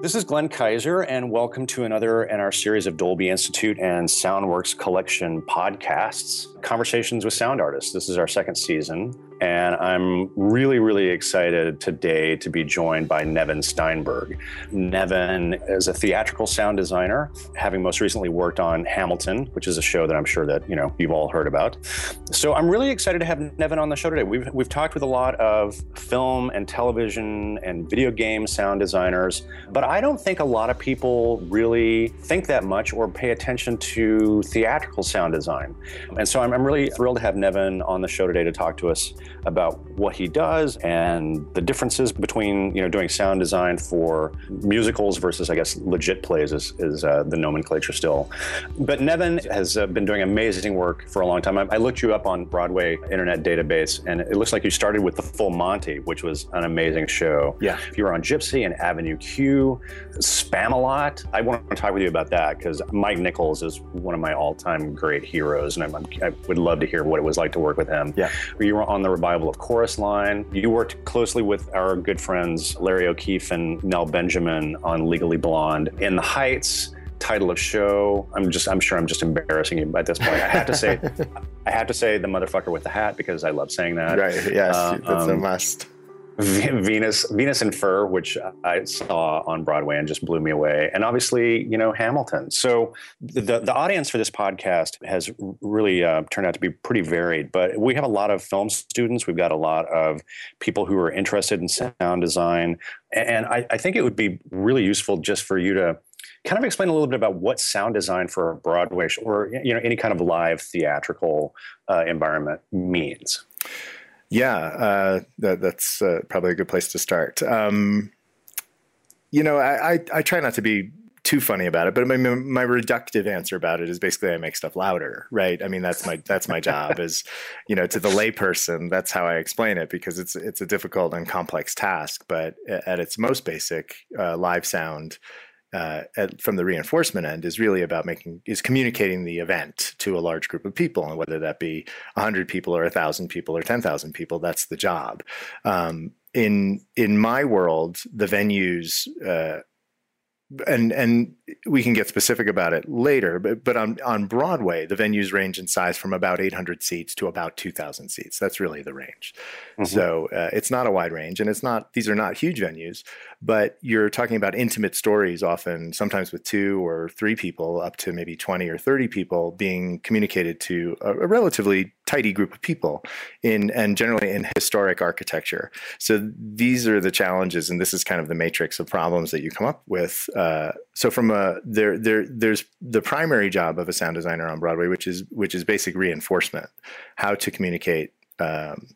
This is Glenn Kiser, and welcome to another in our series of Dolby Institute and Soundworks Collection podcasts, Conversations with Sound Artists. This is our second season. And I'm really, really excited today to be joined by Nevin Steinberg. Nevin is a theatrical sound designer, having most recently worked on Hamilton, which is a show that I'm sure that you know you've all heard about. So I'm really excited to have Nevin on the show today. We've we've talked with a lot of film and television and video game sound designers, but I don't think a lot of people really think that much or pay attention to theatrical sound design. And so I'm, I'm really thrilled to have Nevin on the show today to talk to us about what he does and the differences between you know doing sound design for musicals versus I guess legit plays is, is uh, the nomenclature still. But Nevin has uh, been doing amazing work for a long time. I, I, looked you up on Broadway Internet Database, and it looks like you started with the Full Monty, which was an amazing show. Yeah, If you were on Gypsy and Avenue Q, Spamalot. I want to talk with you about that because Mike Nichols is one of my all-time great heroes, and I'm, i would love to hear what it was like to work with him. Yeah, you were on the revival of Chorus Line. You worked closely with our good friends Larry O'Keefe and Nell Benjamin on Legally Blonde. In the Heights, title of show. I'm just I'm sure I'm just embarrassing you at this point. I have to say I have to say the motherfucker with the hat because I love saying that. Right. Yes. Uh, that's um, a must. Venus, Venus in Fur, which I saw on Broadway and just blew me away, and obviously, you know, Hamilton. So the the audience for this podcast has really uh, turned out to be pretty varied. But we have a lot of film students. We've got a lot of people who are interested in sound design, and I, I think it would be really useful just for you to kind of explain a little bit about what sound design for a Broadway or you know any kind of live theatrical uh, environment means. Yeah, uh, that, that's uh, probably a good place to start. Um, you know, I, I, I, try not to be too funny about it, but my, my reductive answer about it is basically I make stuff louder, right? I mean, that's my that's my job is, you know, to the layperson, that's how I explain it because it's it's a difficult and complex task. But at its most basic, uh, live sound uh, at, from the reinforcement end is really about making is communicating the event to a large group of people, and whether that be hundred people or thousand people or ten thousand people, that's the job. Um, in in my world, the venues uh, and and we can get specific about it later but but on on Broadway the venues range in size from about 800 seats to about 2000 seats that's really the range mm-hmm. so uh, it's not a wide range and it's not these are not huge venues but you're talking about intimate stories often sometimes with two or three people up to maybe 20 or 30 people being communicated to a, a relatively tidy group of people in and generally in historic architecture. So these are the challenges, and this is kind of the matrix of problems that you come up with. Uh, so from a there there there's the primary job of a sound designer on Broadway, which is which is basic reinforcement, how to communicate um,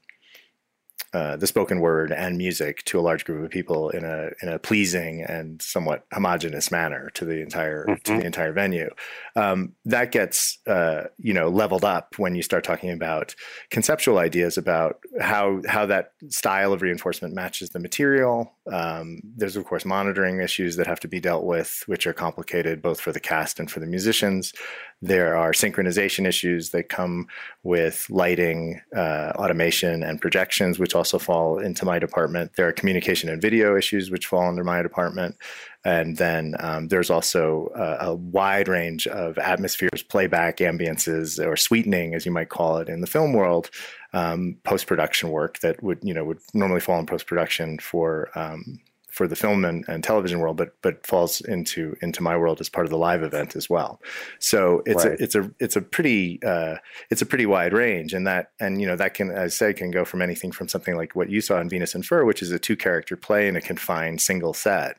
uh, the spoken word and music to a large group of people in a in a pleasing and somewhat homogenous manner to the entire mm-hmm. to the entire venue. Um, that gets uh, you know leveled up when you start talking about conceptual ideas about how how that style of reinforcement matches the material. Um, there's of course monitoring issues that have to be dealt with, which are complicated both for the cast and for the musicians. There are synchronization issues that come with lighting, uh, automation, and projections, which also fall into my department. There are communication and video issues, which fall under my department. And then um, there's also a, a, wide range of atmospheres, playback, ambiances, or sweetening, as you might call it in the film world, um, post production work that would you know would normally fall in post production for um, for the film and, and, television world, but but falls into into my world as part of the live event as well. So it's right. a it's a it's a pretty uh, it's a pretty wide range, and that and you know that can as I say can go from anything from something like what you saw in Venus in Fur, which is a two character play in a confined single set,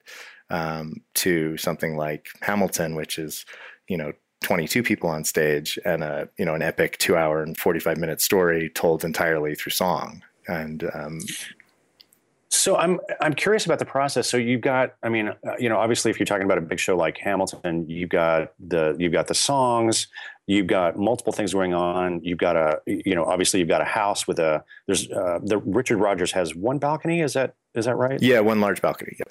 um, to something like Hamilton, which is you know 22 people on stage and a you know an epic two hour and 45 minute story told entirely through song and um, so I'm I'm curious about the process. So you've got, I mean, uh, you know, obviously, if you're talking about a big show like Hamilton, you've got the you've got the songs, you've got multiple things going on. You've got a, you know, obviously you've got a house with a. There's uh, the Richard Rodgers has one balcony. Is that is that right? Yeah, one large balcony. Yep.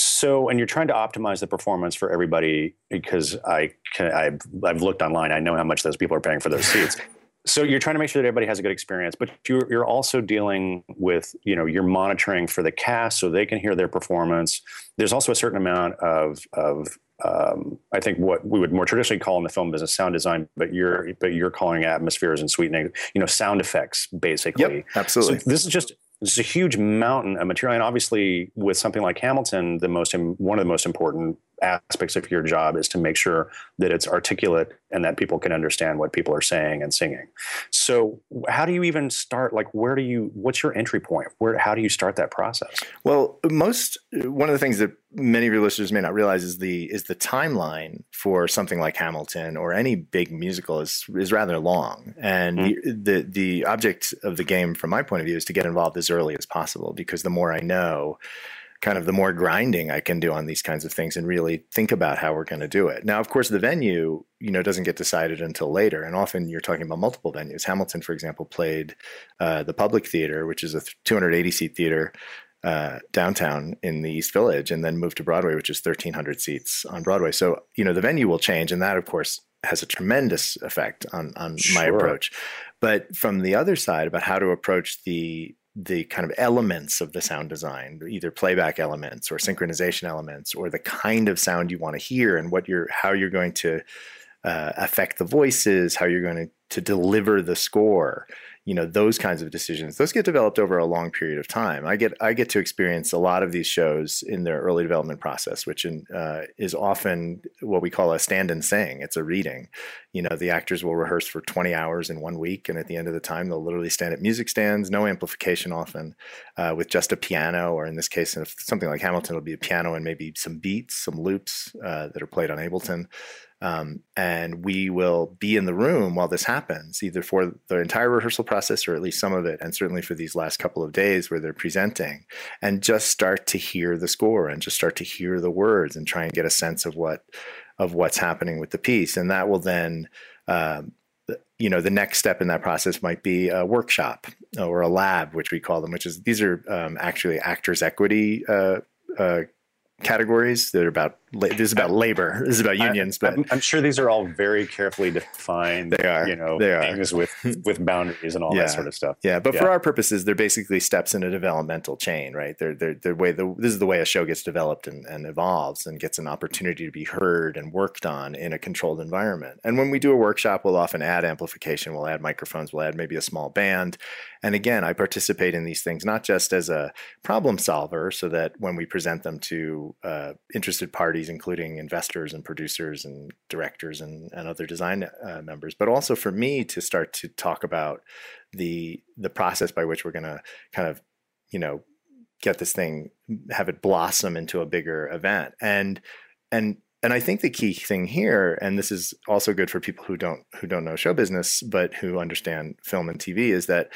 So, and you're trying to optimize the performance for everybody because I can, I've, I've looked online. I know how much those people are paying for those seats. so you're trying to make sure that everybody has a good experience but you're, you're also dealing with you know you're monitoring for the cast so they can hear their performance there's also a certain amount of of um, I think what we would more traditionally call in the film business sound design, but you're but you're calling atmospheres and sweetening, you know, sound effects basically. Yep, absolutely. So this is just it's a huge mountain of material, and obviously with something like Hamilton, the most one of the most important aspects of your job is to make sure that it's articulate and that people can understand what people are saying and singing. So, how do you even start? Like, where do you? What's your entry point? Where? How do you start that process? Well, most one of the things that many of your listeners may not realize is the is the timeline for something like Hamilton or any big musical is is rather long, and mm-hmm. the, the the object of the game, from my point of view, is to get involved as early as possible because the more I know kind of the more grinding I can do on these kinds of things and really think about how we're going to do it. Now, of course, the venue, you know, doesn't get decided until later, and often you're talking about multiple venues. Hamilton, for example, played uh, the Public Theater, which is a 280 seat theater uh, downtown in the East Village, and then moved to Broadway, which is 1,300 seats on Broadway. So, you know, the venue will change, and that, of course, has a tremendous effect on on sure. my approach. But from the other side, about how to approach the the kind of elements of the sound design, either playback elements or synchronization elements, or the kind of sound you want to hear and what you're how you're going to uh, affect the voices, how you're going to, to deliver the score you know those kinds of decisions. Those get developed over a long period of time. I get i get to experience a lot of these shows in their early development process which in, uh, is often what we call a stand and sing. It's a reading. You know the actors will rehearse for 20 hours in one week and at the end of the time they'll literally stand at music stands no amplification often uh, with just a piano or in this case something like hamilton it'll be a piano and maybe some beats some loops uh, that are played on ableton um, and we will be in the room while this happens, either for the entire rehearsal process or at least some of it, and certainly for these last couple of days where they're presenting, and just start to hear the score and just start to hear the words and try and get a sense of what of what's happening with the piece, and that will then. Um, you know the next step in that process might be a workshop or a lab which we call them which is these are um, actually actors equity uh, uh, categories that are about this is about labor. This is about unions, I, but I'm, I'm, sure these are all very carefully defined. They are, you know, they things with with boundaries and all yeah. that sort of stuff. Yeah, but yeah. for our purposes, they're basically steps in a developmental chain, right? They're they're, they're way the, this is the way a show gets developed and, and evolves and gets an opportunity to be heard and worked on in a controlled environment. And when we do a workshop, we'll often add amplification, we'll add microphones, we'll add maybe a small band. And again, I participate in these things not just as a problem solver, so that when we present them to uh, interested parties, including investors investors and producers and directors and, and other design uh, members, but also for me to start to talk about the the process by which we're going to kind of you know get this thing have it blossom into a bigger event. And and and I think the key thing here, and this is also good for people who don't who don't know show business but who understand film and TV, is that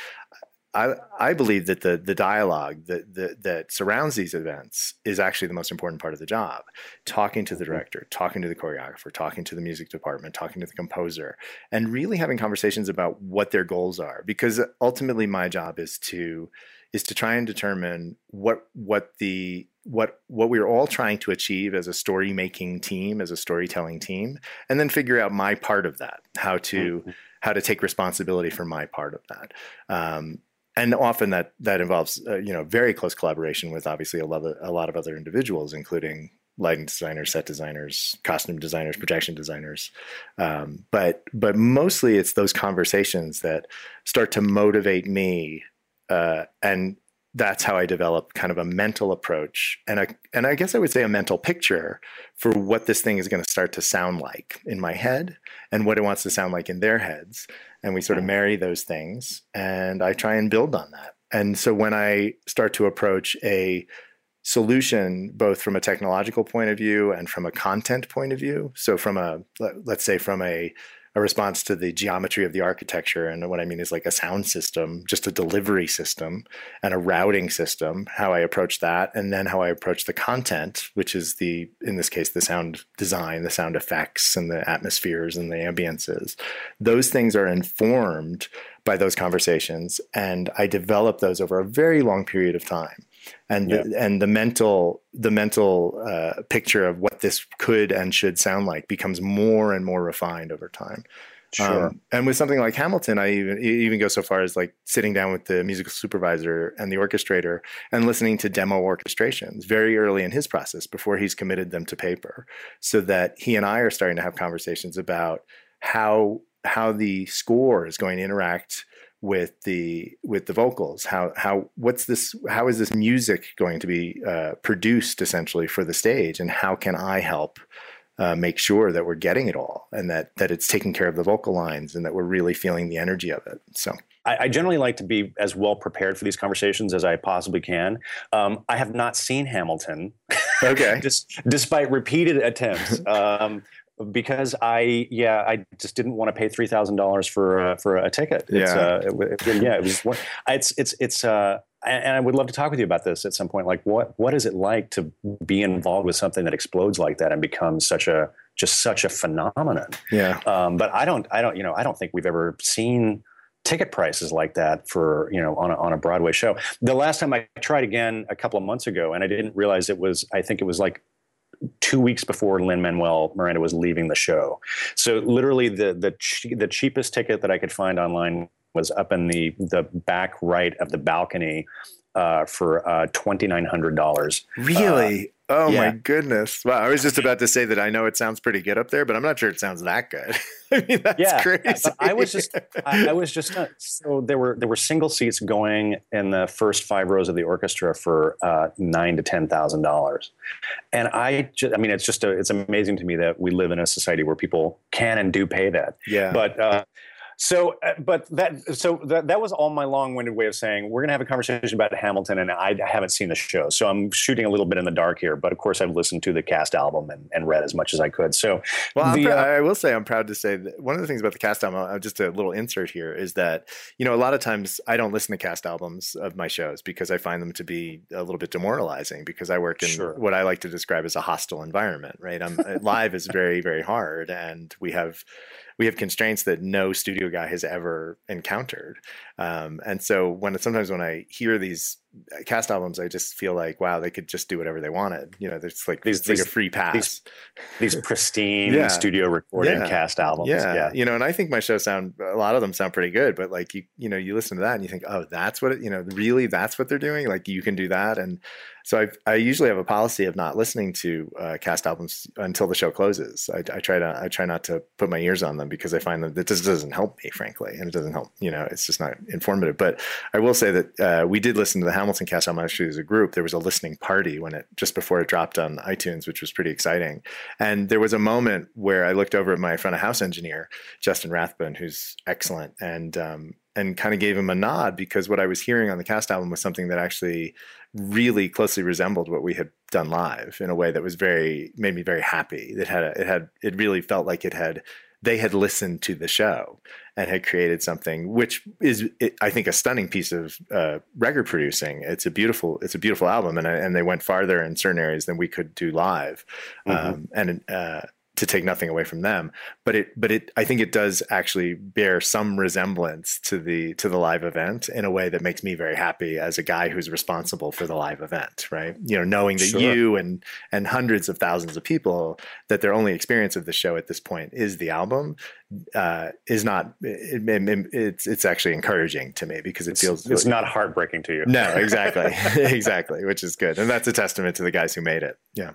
I, I believe that the the dialogue that, that that surrounds these events is actually the most important part of the job. Talking to the mm-hmm. director, talking to the choreographer, talking to the music department, talking to the composer, and really having conversations about what their goals are. Because ultimately, my job is to is to try and determine what what the what what we're all trying to achieve as a story making team, as a storytelling team, and then figure out my part of that, how to mm-hmm. how to take responsibility for my part of that. Um, and often that that involves uh, you know very close collaboration with obviously a lot of, a lot of other individuals, including lighting designers, set designers, costume designers, projection designers. Um, but but mostly it's those conversations that start to motivate me, uh, and that's how I develop kind of a mental approach and a, and I guess I would say a mental picture for what this thing is going to start to sound like in my head and what it wants to sound like in their heads. And we sort of marry those things and i try and build on that. And so when i start to approach a solution both from a technological point of view and from a content point of view so from a let's say from a a response to the geometry of the architecture. And what I mean is like a sound system, just a delivery system and a routing system, how I approach that. And then how I approach the content, which is the, in this case, the sound design, the sound effects and the atmospheres and the ambiances. Those things are informed by those conversations. And I develop those over a very long period of time and yeah. the, and the mental the mental uh, picture of what this could and should sound like becomes more and more refined over time. Sure. Um, and with something like Hamilton, I even even go so far as like sitting down with the musical supervisor and the orchestrator and listening to demo orchestrations very early in his process before he's committed them to paper, so that he and I are starting to have conversations about how how the score is going to interact with the with the vocals how how what's this how is this music going to be uh, produced essentially for the stage and how can i help uh, make sure that we're getting it all and that that it's taking care of the vocal lines and that we're really feeling the energy of it. So I, I generally like to be as well prepared for these conversations as I possibly can. Um, I have not seen Hamilton. Okay. despite repeated attempts. Um, because I yeah I just didn't want to pay three thousand dollars for uh, for a ticket. It's, yeah, uh, it, it, yeah. It was it's it's it's uh, and I would love to talk with you about this at some point. Like, what what is it like to be involved with something that explodes like that and becomes such a just such a phenomenon? Yeah. Um, but I don't I don't you know I don't think we've ever seen ticket prices like that for you know on a, on a Broadway show. The last time I tried again a couple of months ago, and I didn't realize it was I think it was like two weeks before Lin Manuel Miranda was leaving the show. So literally the the the cheapest ticket that I could find online was up in the the back right of the balcony uh, for uh, twenty nine hundred dollars. Really? Oh yeah. my goodness! Wow, I was just about to say that I know it sounds pretty good up there, but I'm not sure it sounds that good. I mean, that's yeah, crazy. Yeah, I was just, I, I, was just uh, so there were there were single seats going in the first five rows of the orchestra for uh, nine to ten thousand dollars, and I just, I mean, it's just a, it's amazing to me that we live in a society where people can and do pay that. Yeah, but uh, so, uh, but that so that that was all my long-winded way of saying we're going to have a conversation about Hamilton, and I, haven't seen the show, so I'm shooting a little bit in the dark here. But of course, I've listened to the cast album and, and read as much as I could. So, well, the, uh, I will say I'm proud to say that one of the things about the cast album, uh, just a little insert here, is that you know a lot of times I don't listen to cast albums of my shows because I find them to be a little bit demoralizing because I work in sure. what I like to describe as a hostile environment. Right, I'm, live is very very hard, and we have we have constraints that no studio guy has ever encountered. Um, and so when sometimes when I hear these cast albums, I just feel like wow, they could just do whatever they wanted. You know, it's like these, these, like a free pass. These, these pristine yeah. studio recorded yeah. cast albums. Yeah. yeah, you know, and I think my shows sound a lot of them sound pretty good. But like you, you know, you listen to that and you think, oh, that's what it, you know, really, that's what they're doing. Like you can do that, and so I, I usually have a policy of not listening to uh, cast albums until the show closes. I, I, try to I try not to put my ears on them because I find that it just doesn't help me, frankly, and it doesn't help. You know, it's just not informative. But I will say that uh, we did listen to the Hamilton cast album actually as a group. There was a listening party when it just before it dropped on iTunes, which was pretty exciting. And there was a moment where I looked over at my front of house engineer, Justin Rathbun, who's excellent, and um, and kind of gave him a nod because what I was hearing on the cast album was something that actually really closely resembled what we had done live in a way that was very made me very happy. It had a, it had it really felt like it had they had listened to the show and had created something which is I think a stunning piece of uh, record producing. It's a beautiful it's a beautiful album and and they went farther in certain areas than we could do live. Mm-hmm. Um, and uh, to take nothing away from them but it but it i think it does actually bear some resemblance to the to the live event in a way that makes me very happy as a guy who's responsible for the live event right? You know knowing that sure. you and and hundreds of thousands of people that their only experience of the show at this point is the album uh, is not it, it, it's it's actually encouraging to me because it feels it's, not heartbreaking to you. No exactly. Exactly which is good. And that's a testament to the guys who made it. Yeah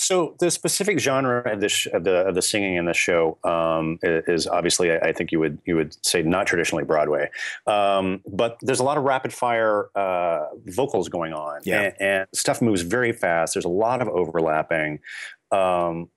so the specific genre of of the of the singing in the show um, is obviously, I think you would you would say not traditionally Broadway, um, but there's a lot of rapid fire uh, vocals going on, yeah. and, and, stuff moves very fast. There's a lot of overlapping. Um,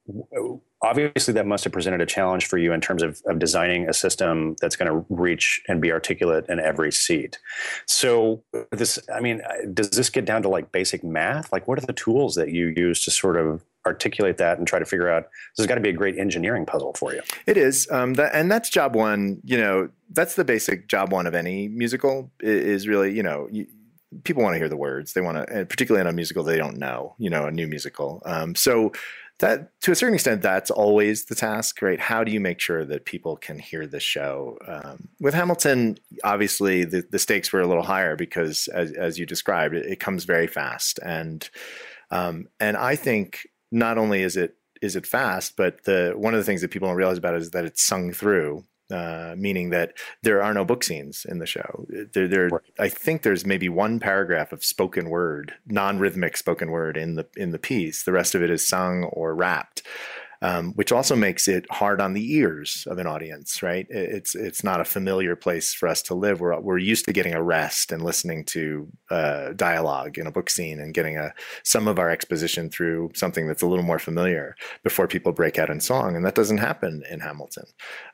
obviously that must have presented a challenge for you in terms of, of designing a system that's going to reach and be articulate in every seat so this i mean does this get down to like basic math like what are the tools that you use to sort of articulate that and try to figure out this has got to be a great engineering puzzle for you. It is um, that, and that's job one you know that's the basic job one of any musical is really you know you, people want to hear the words they want to particularly in a musical they don't know you know a new musical. Um, so that to a certain extent that's always the task right? How do you make sure that people can hear the show? Um, with hamilton obviously the, the stakes were a little higher because as, as you described it, it comes very fast and um, and i think not only is it is it fast but the one of the things that people don't realize about it is that it's sung through uh, meaning that there are no book scenes in the show. There, there right. I think there's maybe one paragraph of spoken word, non-rhythmic spoken word in the in the piece. The rest of it is sung or rapped um, which also makes it hard on the ears of an audience, right? It's it's not a familiar place for us to live. We're we're used to getting a rest and listening to uh, dialogue in a book scene and getting a some of our exposition through something that's a little more familiar before people break out in song, and that doesn't happen in Hamilton.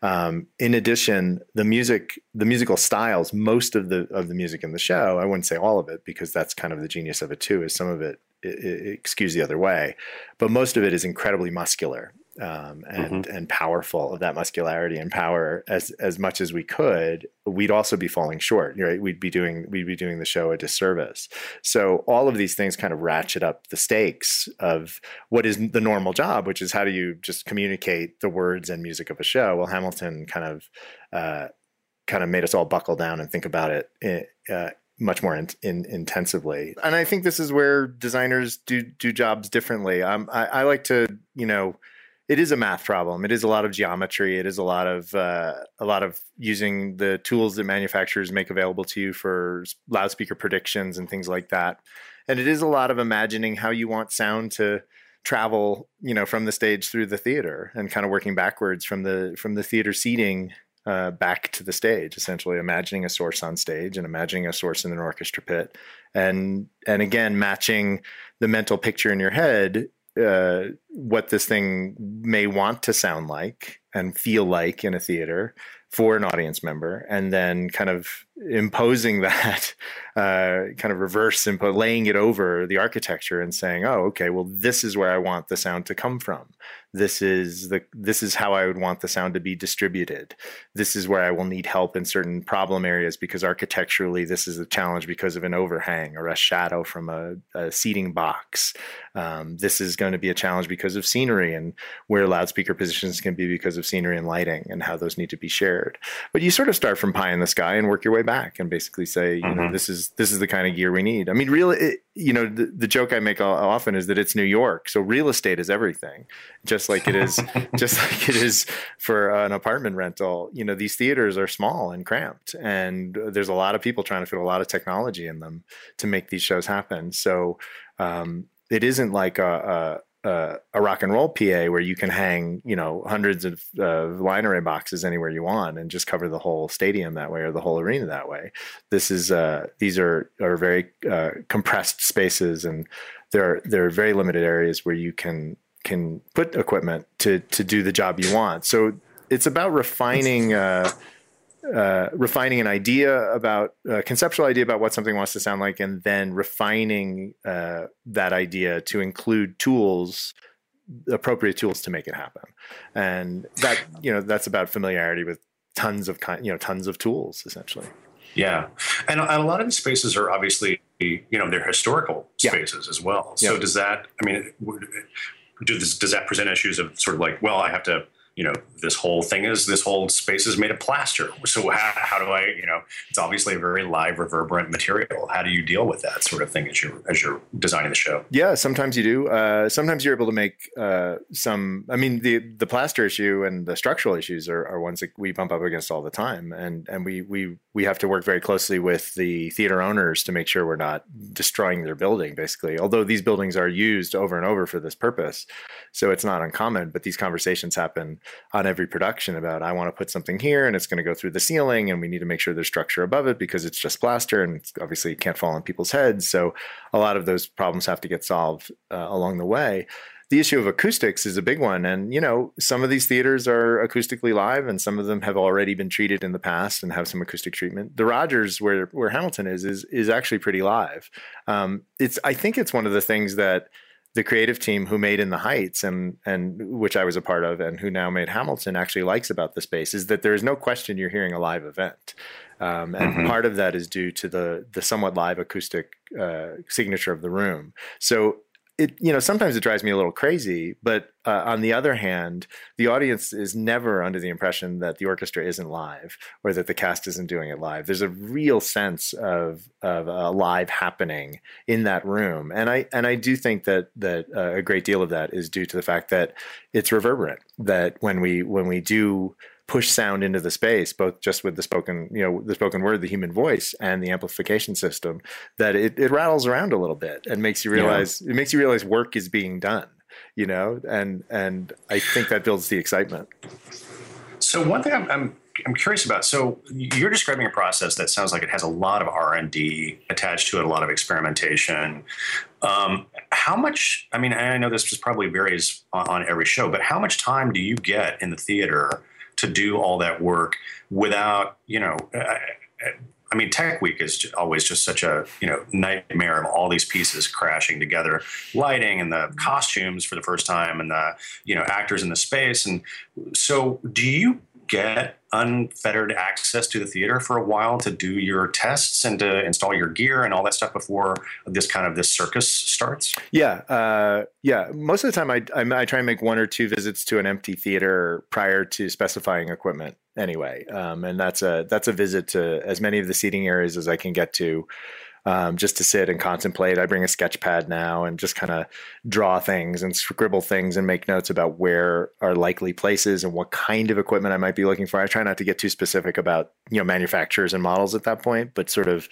Um, in addition, the music, the musical styles, most of the of the music in the show, I wouldn't say all of it because that's kind of the genius of it too. Is some of it excuse the other way, but most of it is incredibly muscular um, and mm-hmm. and powerful of that muscularity and power as as much as we could. We'd also be falling short, right? We'd be doing we'd be doing the show a disservice. So all of these things kind of ratchet up the stakes of what is the normal job, which is how do you just communicate the words and music of a show. Well, Hamilton kind of uh, kind of made us all buckle down and think about it. Eh, uh, much more in, in, intensively. And I think this is where designers do do jobs differently. Um, I, I, like to, you know, it is a math problem. It is a lot of geometry. It is a lot of uh, a lot of using the tools that manufacturers make available to you for loudspeaker predictions and things like that. And it is a lot of imagining how you want sound to travel, you know, from the stage through the theater and kind of working backwards from the from the theater seating uh, back to the stage, essentially imagining a source on stage and imagining a source in an orchestra pit, and and again matching the mental picture in your head, uh, what this thing may want to sound like and feel like in a theater for an audience member, and then kind of imposing that, uh, kind of reverse impo- laying it over the architecture and saying, oh, okay, well, this is where I want the sound to come from this is the this is how I would want the sound to be distributed. This is where I will need help in certain problem areas because architecturally this is a challenge because of an overhang or a shadow from a, a seating box. Um, this is going to be a challenge because of scenery and where loudspeaker positions can be because of scenery and lighting and how those need to be shared. But you sort of start from pie in the sky and work your way back and basically say, you mm-hmm. know, this is this is the kind of gear we need. I mean, really, it, you know, the, the joke I make often is that it's New York, so real estate is everything. Just like it is just like it is for an apartment rental you know these theaters are small and cramped and there's a lot of people trying to fit a lot of technology in them to make these shows happen so um, it isn't like a, a, a, rock and roll PA where you can hang, you know, hundreds of uh, line array boxes anywhere you want and just cover the whole stadium that way or the whole arena that way. This is uh, these are are very uh, compressed spaces and there are there are very limited areas where you can can put equipment to to do the job you want. So it's about refining uh, refining an idea about a conceptual idea about what something wants to sound like, and then refining uh, that idea to include tools appropriate tools to make it happen and that you know that's about familiarity with tons of you know tons of tools essentially yeah and a lot of these spaces are obviously you know they're historical spaces yeah. as well so yeah. does that i mean do this, does that present issues of sort of like, well, I have to you know this whole thing is this whole space is made of plaster. So how, how do i you know it's obviously a very live reverberant material. How do you deal with that sort of thing as you're as you're designing the show? Yeah sometimes you do. Uh, sometimes you're able to make uh, some i mean the the plaster issue and the structural issues are, are ones that we bump up against all the time. And and we we we have to work very closely with the theater owners to make sure we're not destroying their building basically. Although these buildings are used over and over for this purpose so it's not uncommon but these conversations happen on every production about I want to put something here and it's going to go through the ceiling and we need to make sure there's structure above it because it's just plaster and obviously it can't fall on people's heads. So a lot of those problems have to get solved uh, along the way. The issue of acoustics is a big one. And, you know, some of these theaters are acoustically live and some of them have already been treated in the past and have some acoustic treatment. The Rodgers, where, where Hamilton is, is, is actually pretty live. Um, it's, I think it's one of the things that, the creative team who made In the Heights and and which I was a part of and who now made Hamilton actually likes about the space is that there is no question you're hearing a live event. Um, and mm-hmm. part of that is due to the the somewhat live acoustic uh, signature of the room. So it you know sometimes it drives me a little crazy but uh, on the other hand the audience is never under the impression that the orchestra isn't live or that the cast isn't doing it live. There's a real sense of of a live happening in that room. And i and i do think that that uh, a great deal of that is due to the fact that it's reverberant that when we when we do push sound into the space, both just with the spoken, you know, the spoken word, the human voice, and the amplification system, that it, it rattles around a little bit and makes you realize yeah. it makes you realize work is being done, you know, and and I think that builds the excitement. So one thing I'm, I'm I'm curious about. So you're describing a process that sounds like it has a lot of R and D attached to it, a lot of experimentation. Um, how much? I mean, I know this just probably varies on, on, every show, but how much time do you get in the theater to do all that work without, you know? I, I mean, Tech Week is always just such a you know nightmare of all these pieces crashing together, lighting and the costumes for the first time, and the you know actors in the space. And so, do you get unfettered access to the theater for a while to do your tests and to install your gear and all that stuff before this kind of this circus starts? Yeah, uh, yeah. Most of the time, I, I, I try and make one or two visits to an empty theater prior to specifying equipment. Anyway, um, and that's a that's a visit to as many of the seating areas as I can get to um, just to sit and contemplate. I bring a sketch pad now and just kind of draw things and scribble things and make notes about where are likely places and what kind of equipment I might be looking for. I try not to get too specific about you know manufacturers and models at that point, but sort of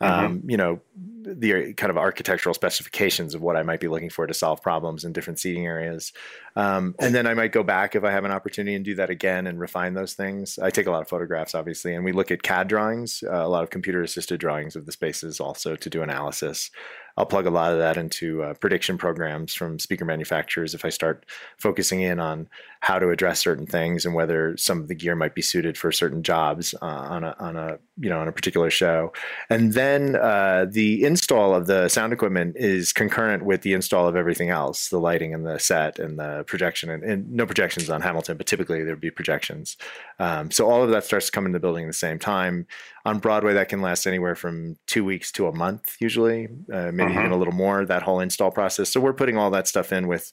mm-hmm. um, you know the kind of architectural specifications of what I might be looking for to solve problems in different seating areas. Um, and then I might go back if I have an opportunity and do that again and refine those things. I take a lot of photographs, obviously, and we look at CAD drawings, uh, a lot of computer assisted drawings of the spaces also to do analysis. I'll plug a lot of that into uh, prediction programs from speaker manufacturers if I start focusing in on how to address certain things and whether some of the gear might be suited for certain jobs uh, on a on a you know on a particular show. And then uh, the install of the sound equipment is concurrent with the install of everything else, the lighting and the set and the projection and, and no projections on Hamilton, but typically there'd be projections. Um, so all of that starts to come into the building at the same time. On Broadway, that can last anywhere from two weeks to a month, usually, uh, maybe uh-huh. even a little more. That whole install process. So we're putting all that stuff in with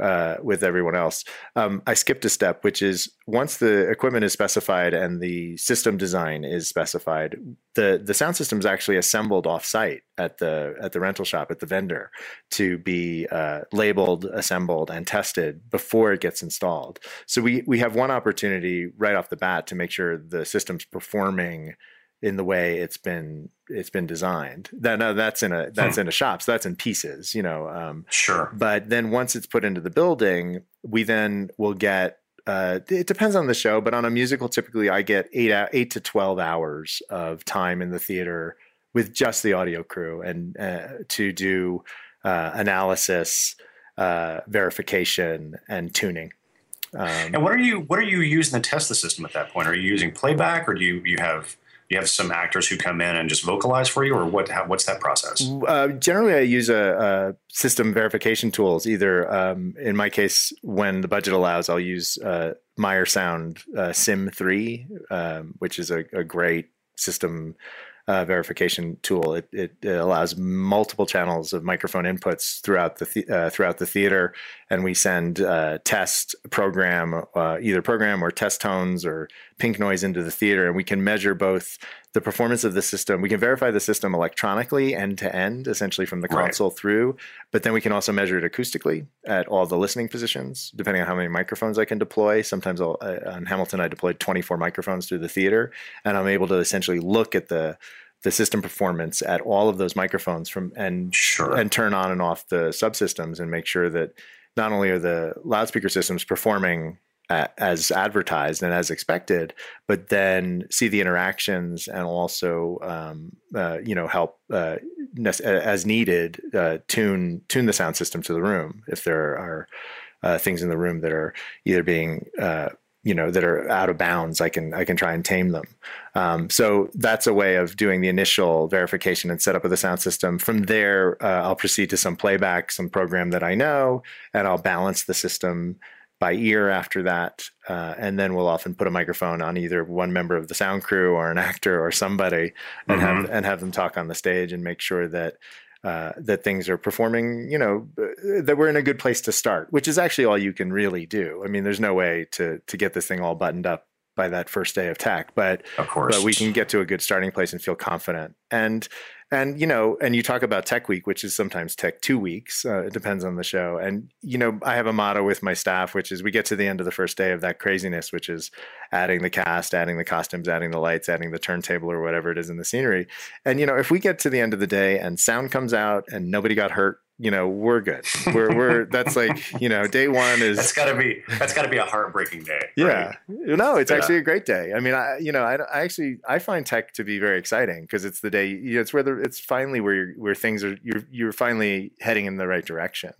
uh, with everyone else. Um, I skipped a step, which is once the equipment is specified and the system design is specified, the the sound system is actually assembled off-site at the at the rental shop at the vendor to be uh, labeled, assembled, and tested before it gets installed. So we we have one opportunity right off the bat to make sure the system's performing in the way it's been it's been designed. That no, that's in a that's hmm. in a shop, so that's in pieces, you know. Um, sure. But then once it's put into the building, we then will get. Uh, it depends on the show, but on a musical, typically I get eight eight to twelve hours of time in the theater with just the audio crew and uh, to do uh, analysis, uh, verification, and tuning. Um, and what are you what are you using to test the system at that point? Are you using playback, or do you you have you have some actors who come in and just vocalize for you, or what? How, what's that process? Uh, generally, I use a, a, system verification tools. Either um, in my case, when the budget allows, I'll use uh, Meyer Sound uh, Sim Three, um, which is a, a great system uh, verification tool. It, it, it, allows multiple channels of microphone inputs throughout the, uh, throughout the theater, and we send uh, test program, uh, either program or test tones or pink noise into the theater, and we can measure both the performance of the system. We can verify the system electronically, end to end, essentially from the console right. through, but then we can also measure it acoustically at all the listening positions, depending on how many microphones I can deploy. Sometimes I'll, uh, on Hamilton, I deployed 24 microphones through the theater, and I'm able to essentially look at the the system performance at all of those microphones from and sure. and turn on and off the subsystems and make sure that not only are the loudspeaker systems performing as advertised and as expected, but then see the interactions and also um, uh, you know help uh, as needed uh, tune tune the sound system to the room if there are uh, things in the room that are either being uh, you know that are out of bounds i can i can try and tame them. Um, so that's a way of doing the initial verification and setup of the sound system. From there uh, i'll proceed to some playback some program that i know and i'll balance the system by ear after that uh, and then we'll often put a microphone on either one member of the sound crew or an actor or somebody and mm-hmm. have and have them talk on the stage and make sure that uh, that things are performing, you know, uh, that we're in a good place to start, which is actually all you can really do. I mean, there's no way to to get this thing all buttoned up by that first day of tech, but of course, but we can get to a good starting place and feel confident. And and you know, and you talk about Tech Week, which is sometimes Tech Two Weeks. Uh, it depends on the show. And you know, I have a motto with my staff, which is we get to the end of the first day of that craziness, which is adding the cast, adding the costumes, adding the lights, adding the turntable or whatever it is in the scenery. And you know, if we get to the end of the day and sound comes out and nobody got hurt you know we're good we're we're that's like you know day one is that's gotta be that's gotta be a heartbreaking day yeah right? no it's yeah. actually a great day i mean i you know I, I actually i find tech to be very exciting because it's the day you know, it's where the, it's finally where you're, where things are you're you're finally heading in the right direction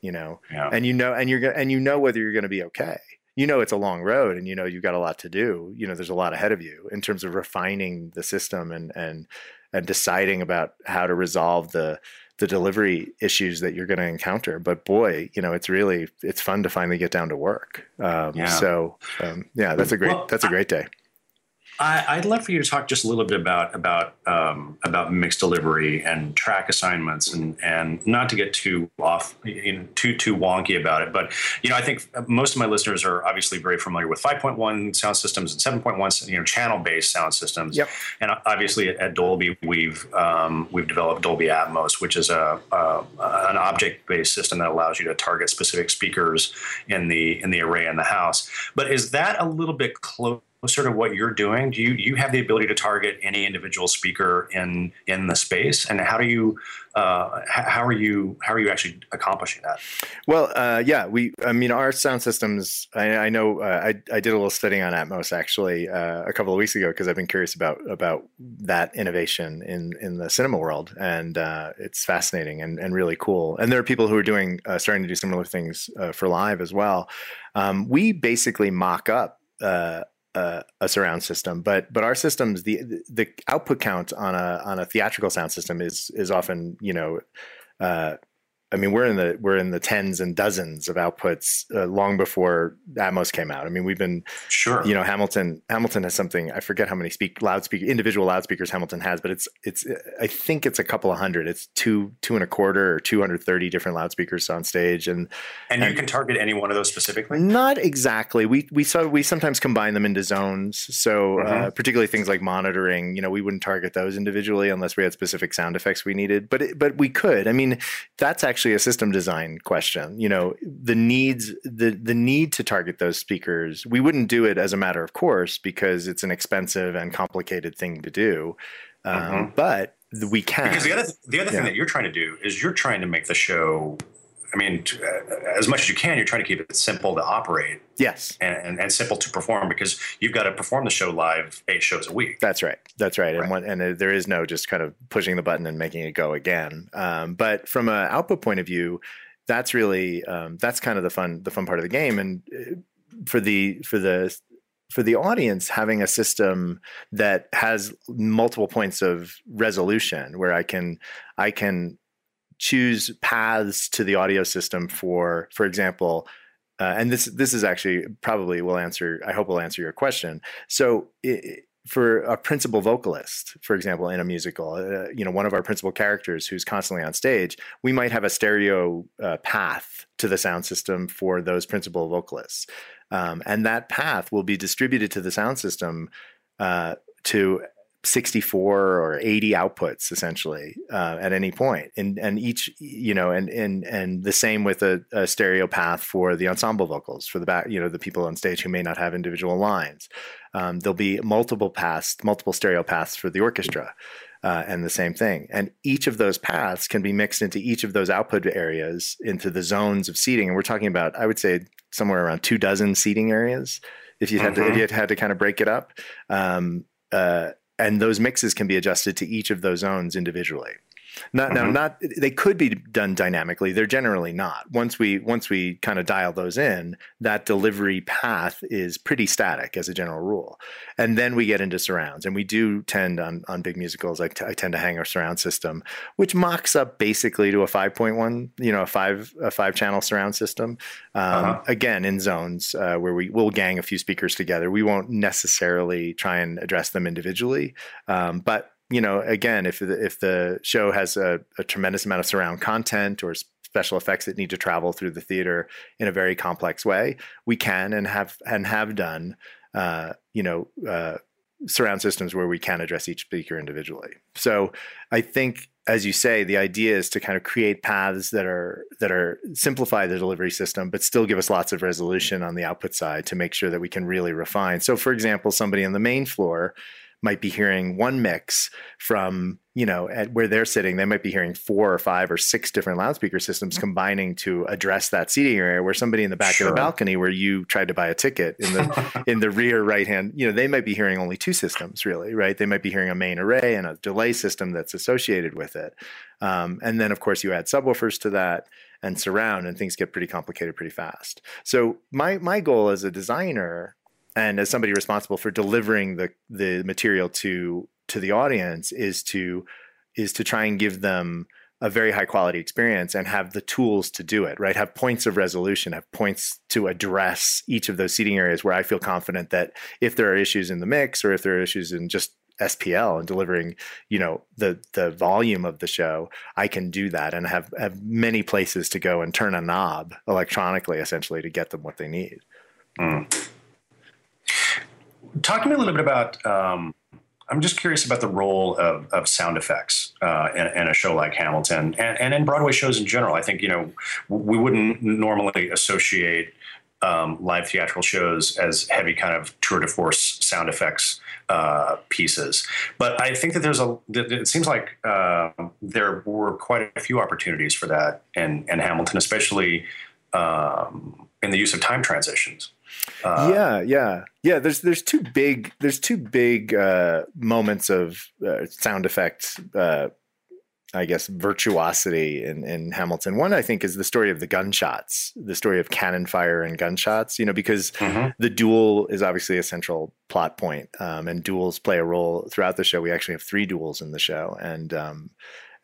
you know yeah. and you know and you're gonna and you know whether you're going to be okay you know it's a long road and you know you've got a lot to do you know there's a lot ahead of you in terms of refining the system and and and deciding about how to resolve the the delivery issues that you're going to encounter. But boy, you know, it's really it's fun to finally get down to work. Um, yeah. So um, yeah, that's a great well, that's a great day. I, would love for you to talk just a little bit about about um, about mixed delivery and track assignments, and and not to get too off, you know, too too wonky about it, but you know, I think most of my listeners are obviously very familiar with 5.1 sound systems and 7.1, you know, channel based sound systems. Yep. And obviously at Dolby, we've um, we've developed Dolby Atmos, which is a, a an object based system that allows you to target specific speakers in the in the array in the house. But is that a little bit close? sort of what you're doing? Do you you have the ability to target any individual speaker in in the space, and how do you uh, how are you how are you actually accomplishing that? Well, uh, yeah, we I mean our sound systems. I, I know uh, I I did a little studying on Atmos actually uh, a couple of weeks ago because I've been curious about about that innovation in in the cinema world, and uh, it's fascinating and and really cool. And there are people who are doing uh, starting to do similar things for live as well. Um, we basically mock up uh, a, a, surround system, but but our systems the the output count on a on a theatrical sound system is is often you know uh, I mean, we're in the we're in the tens and dozens of outputs uh, long before Atmos came out. I mean, we've been sure. You know, Hamilton Hamilton has something. I forget how many speak loudspeaker individual loudspeakers Hamilton has, but it's it's I think it's a couple of hundred. It's two two and a quarter or two hundred thirty different loudspeakers on stage, and, and you can target any one of those specifically. Not exactly. We we saw we sometimes combine them into zones. So uh, mm-hmm. uh, particularly things like monitoring. You know, we wouldn't target those individually unless we had specific sound effects we needed. But it, but we could. I mean, that's actually actually a system design question. You know, the needs the the need to target those speakers. We wouldn't do it as a matter of course because it's an expensive and complicated thing to do. Um, mm-hmm. But we can. Because the other the other yeah. thing that you're trying to do is you're trying to make the show I mean, uh, as much as you can, you're trying to keep it simple to operate. Yes. And, and, and, simple to perform because you've got to perform the show live eight shows a week. That's right. That's right. right. And one, and there is no just kind of pushing the button and making it go again. Um, but from an output point of view, that's really um, that's kind of the fun the fun part of the game. And uh, for the for the for the audience having a system that has multiple points of resolution where I can I can choose paths to the audio system for, for example, uh, and this this is actually probably will answer. I hope will answer your question. So. It, for a principal vocalist, for example, in a musical, uh, you know, one of our principal characters who's constantly on stage, we might have a stereo uh, path to the sound system for those principal vocalists, um, and that path will be distributed to the sound system uh, to 64 or 80 outputs essentially uh, at any point. And and each you know and and and the same with a, a, stereo path for the ensemble vocals for the back you know the people on stage who may not have individual lines. Um, there'll be multiple paths multiple stereo paths for the orchestra uh, and the same thing. And each of those paths can be mixed into each of those output areas into the zones of seating. And we're talking about i would say somewhere around two dozen seating areas if you had mm-hmm. to if you had to kind of break it up. Um, uh, and those mixes can be adjusted to each of those zones individually. Not mm-hmm. now, not they could be done dynamically. They're generally not. Once we once we kind of dial those in, that delivery path is pretty static as a general rule. And then we get into surrounds, and we do tend on on big musicals. I, t- I tend to hang our surround system, which mocks up basically to a five point one, you know, a five a five channel surround system. Um, uh-huh. Again, in zones uh, where we will gang a few speakers together. We won't necessarily try and address them individually, um, but you know, again, if the, if the show has a, a tremendous amount of surround content or special effects that need to travel through the theater in a very complex way, we can and have and have done uh, you know, uh, surround systems where we can address each speaker individually. So I think as you say, the idea is to kind of create paths that are that are simplify the delivery system, but still give us lots of resolution on the output side to make sure that we can really refine. So, for example, somebody on the main floor might be hearing one mix from you know at where they're sitting they might be hearing four or five or six different loudspeaker systems combining to address that seating area where somebody in the back sure. of the balcony where you tried to buy a ticket in the in the rear right hand you know they might be hearing only two systems really right? They might be hearing a main array and a delay system that's associated with it. Um, and then of course you add subwoofers to that and surround and things get pretty complicated pretty fast. So my my goal as a designer and as somebody responsible for delivering the the material to to the audience is to is to try and give them a very high quality experience and have the tools to do it right have points of resolution have points to address each of those seating areas where i feel confident that if there are issues in the mix or if there are issues in just SPL and delivering, you know, the the volume of the show, I can do that and have have many places to go and turn a knob electronically, essentially, to get them what they need. Mm. Talk to me a little bit about. Um, I'm just curious about the role of, of sound effects uh, in, in, a show like Hamilton, and, and in Broadway shows in general. I think you know we wouldn't normally associate um, live theatrical shows as heavy kind of tour de force sound effects uh, pieces. But I think that there's a, it seems like uh, there were quite a few opportunities for that in, in Hamilton, especially um, in the use of time transitions. Uh, yeah, yeah, yeah. There's there's two big there's two big uh, moments of uh, sound effects. Uh, I guess virtuosity in, in Hamilton. One I think is the story of the gunshots, the story of cannon fire and gunshots. You know, because mm-hmm. the duel is obviously a central plot point, um, and duels play a role throughout the show. We actually have three duels in the show, and um,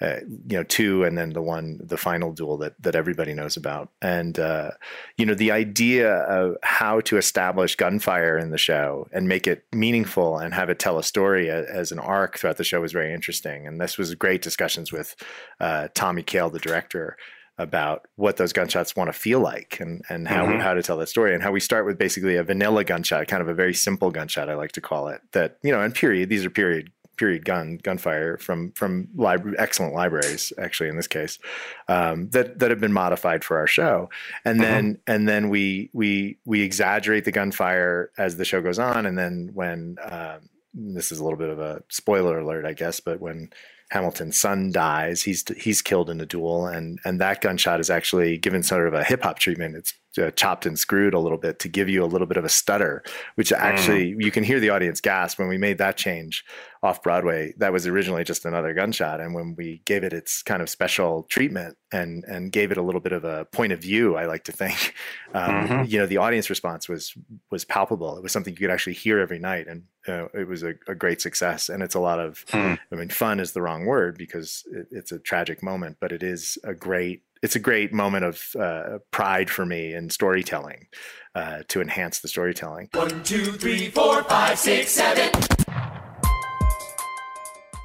uh, you know, two, and then the one, the final duel that that everybody knows about. And uh, you know, the idea of how to establish gunfire in the show and make it meaningful and have it tell a story as, as an arc throughout the show was very interesting. And this was great discussions with uh, Tommy Kail, the director about what those gunshots want to feel like and, and how, mm-hmm. how to tell that story and how we start with basically a vanilla gunshot, kind of a very simple gunshot, I like to call it that, you know, and period, these are period period gun gunfire from from libra- excellent libraries actually in this case um, that that have been modified for our show and uh-huh. then and then we we we exaggerate the gunfire as the show goes on and then when uh, this is a little bit of a spoiler alert I guess but when Hamilton's son dies. He's he's killed in a duel, and and that gunshot is actually given sort of a hip hop treatment. It's uh, chopped and screwed a little bit to give you a little bit of a stutter, which actually mm. you can hear the audience gasp when we made that change off Broadway. That was originally just another gunshot, and when we gave it its kind of special treatment and and gave it a little bit of a point of view, I like to think, um, mm-hmm. you know, the audience response was was palpable. It was something you could actually hear every night, and uh, it was a, a, great success. And it's a lot of, mm. I mean, fun is the wrong word because it, it's a tragic moment, but it is a great it's a great moment of uh, pride for me in storytelling uh, to enhance the storytelling. One, two, three, four, five, six, seven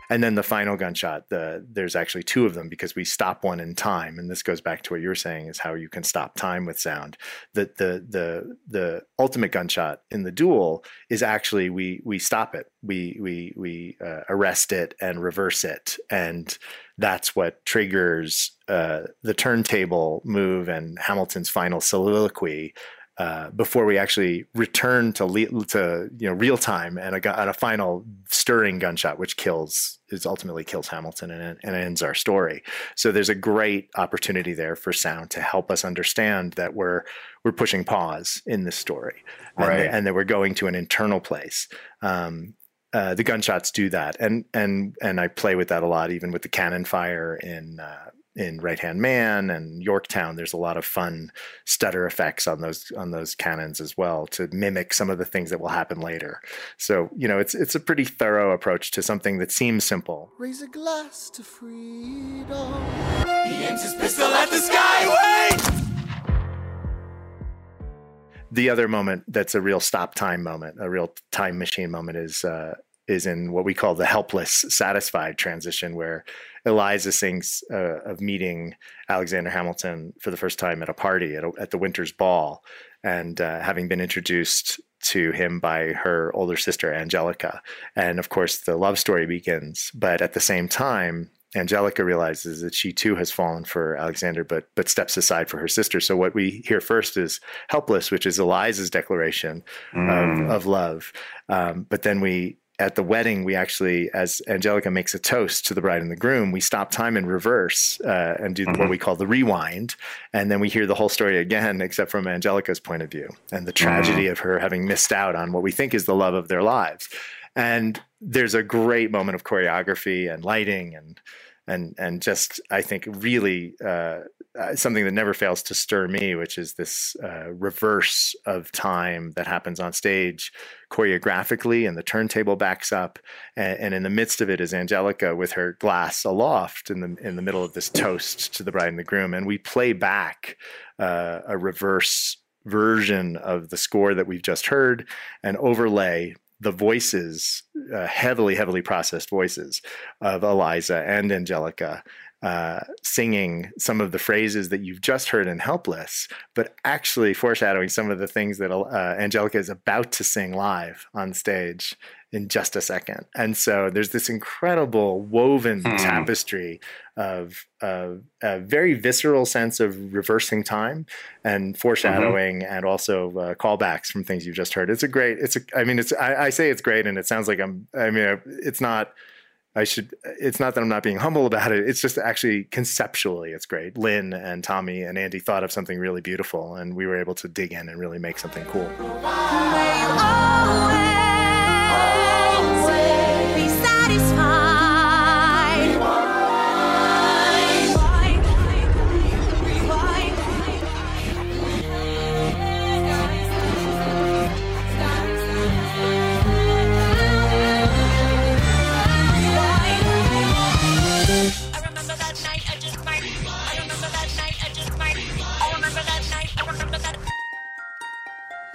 and then the final gunshot the there's actually two of them because we stop one in time. And this goes back to what you were saying is how you can stop time with sound. The the the the ultimate gunshot in the duel is actually we we stop it. We we we uh, arrest it and reverse it. And that's what triggers uh, the turntable move and Hamilton's final soliloquy uh, before we actually return to le- to you know real time and a, and a final stirring gunshot, which kills is ultimately kills Hamilton and, and ends our story. So there's a great opportunity there for sound to help us understand that we're we're pushing pause in this story, right. and, and that we're going to an internal place. Um, uh, the gunshots do that, and and and I play with that a lot, even with the cannon fire in uh, in Right Hand Man and Yorktown, there's a lot of fun stutter effects on those on those cannons as well to mimic some of the things that will happen later. So you know, it's it's a pretty thorough approach to something that seems simple. Raise a glass to freedom. He aims his pistol at the sky. Wait. The other moment that's a real stop time moment, a real time machine moment, is uh, is in what we call the helpless satisfied transition, where Eliza sings uh, of meeting Alexander Hamilton for the first time at a party at, a, at the Winters Ball, and uh, having been introduced to him by her older sister Angelica, and of course the love story begins. But at the same time, Angelica realizes that she too has fallen for Alexander, but but steps aside for her sister. So what we hear first is "Helpless," which is Eliza's declaration mm. of, of love. Um, but then we at the wedding, we actually, as Angelica makes a toast to the bride and the groom, we stop time in reverse uh, and do mm-hmm. what we call the rewind. And then we hear the whole story again, except from Angelica's point of view and the tragedy mm-hmm. of her having missed out on what we think is the love of their lives. And there's a great moment of choreography and lighting and and and just I think really uh, uh, something that never fails to stir me, which is this uh, reverse of time that happens on stage choreographically, and the turntable backs up, and, and, in the midst of it is Angelica with her glass aloft in the in the middle of this toast to the bride and the groom, and we play back uh, a reverse version of the score that we've just heard and overlay the voices, uh, heavily, heavily processed voices of Eliza and Angelica uh, singing some of the phrases that you've just heard in Helpless, but actually foreshadowing some of the things that uh, Angelica is about to sing live on stage in just a second. And so there's this incredible woven hmm. tapestry of, of, a very visceral sense of reversing time and foreshadowing mm-hmm. and also uh, callbacks from things you've just heard. It's a great, it's a, I mean, it's, I, I say it's great and it sounds like I'm, I mean, it's not, I should. It's not that I'm not being humble about it. It's just actually conceptually, it's great. Lin and Tommy and Andy thought of something really beautiful, and we were able to dig in and really make something cool.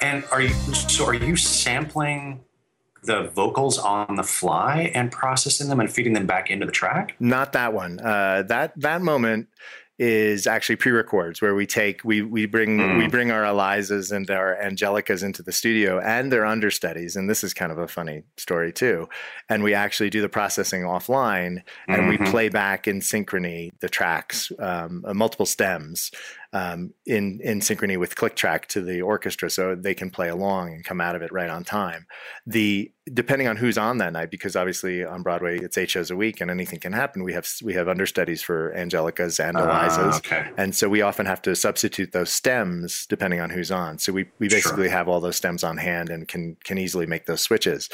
And are you so are you sampling the vocals on the fly and processing them and feeding them back into the track? Not that one. Uh, that that moment is actually pre-records where we take we we bring mm. we bring our Elizas and our Angelicas into the studio and their understudies and this is kind of a funny story too and we actually do the processing offline and mm-hmm. we play back in synchrony the tracks um, uh, multiple stems um, in in synchrony with click track to the orchestra, so they can play along and come out of it right on time. The depending on who's on that night, because obviously on Broadway it's eight shows a week and anything can happen. We have we have understudies for Angelica's and uh, Eliza's, okay. and so we often have to substitute those stems depending on who's on. So we we basically sure. have all those stems on hand and can can easily make those switches.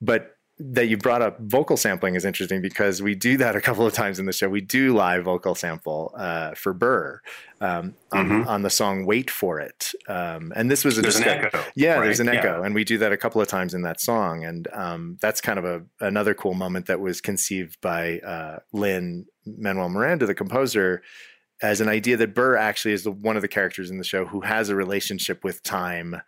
But that you brought up vocal sampling is interesting because we do that a couple of times in the show. We do live vocal sample uh, for Burr um, on, mm-hmm. on, the song "Wait for It," um, and this was a there's an echo. Yeah, right? there's an echo, yeah. and we do that a couple of times in that song, and um, that's kind of a another cool moment that was conceived by uh, Lynn Manuel Miranda, the composer. As an idea that Burr actually is the, one of the characters in the show who has a relationship with time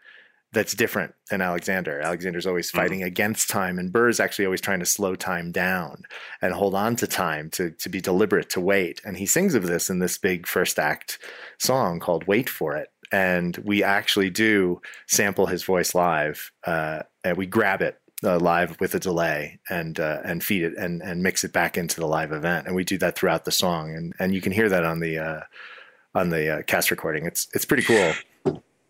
that's different than Alexander. Alexander's always mm-hmm. fighting mm-hmm. against time, and Burr's actually always trying to slow time down and hold on to time to to be deliberate, to wait. And he sings of this in this big first act song called "Wait for It." And we actually do sample his voice live, uh, and we grab it uh, live with a delay and uh, and feed it and and mix it back into the live event. And we do that throughout the song, and and you can hear that on the uh, on the uh, cast recording. It's it's pretty cool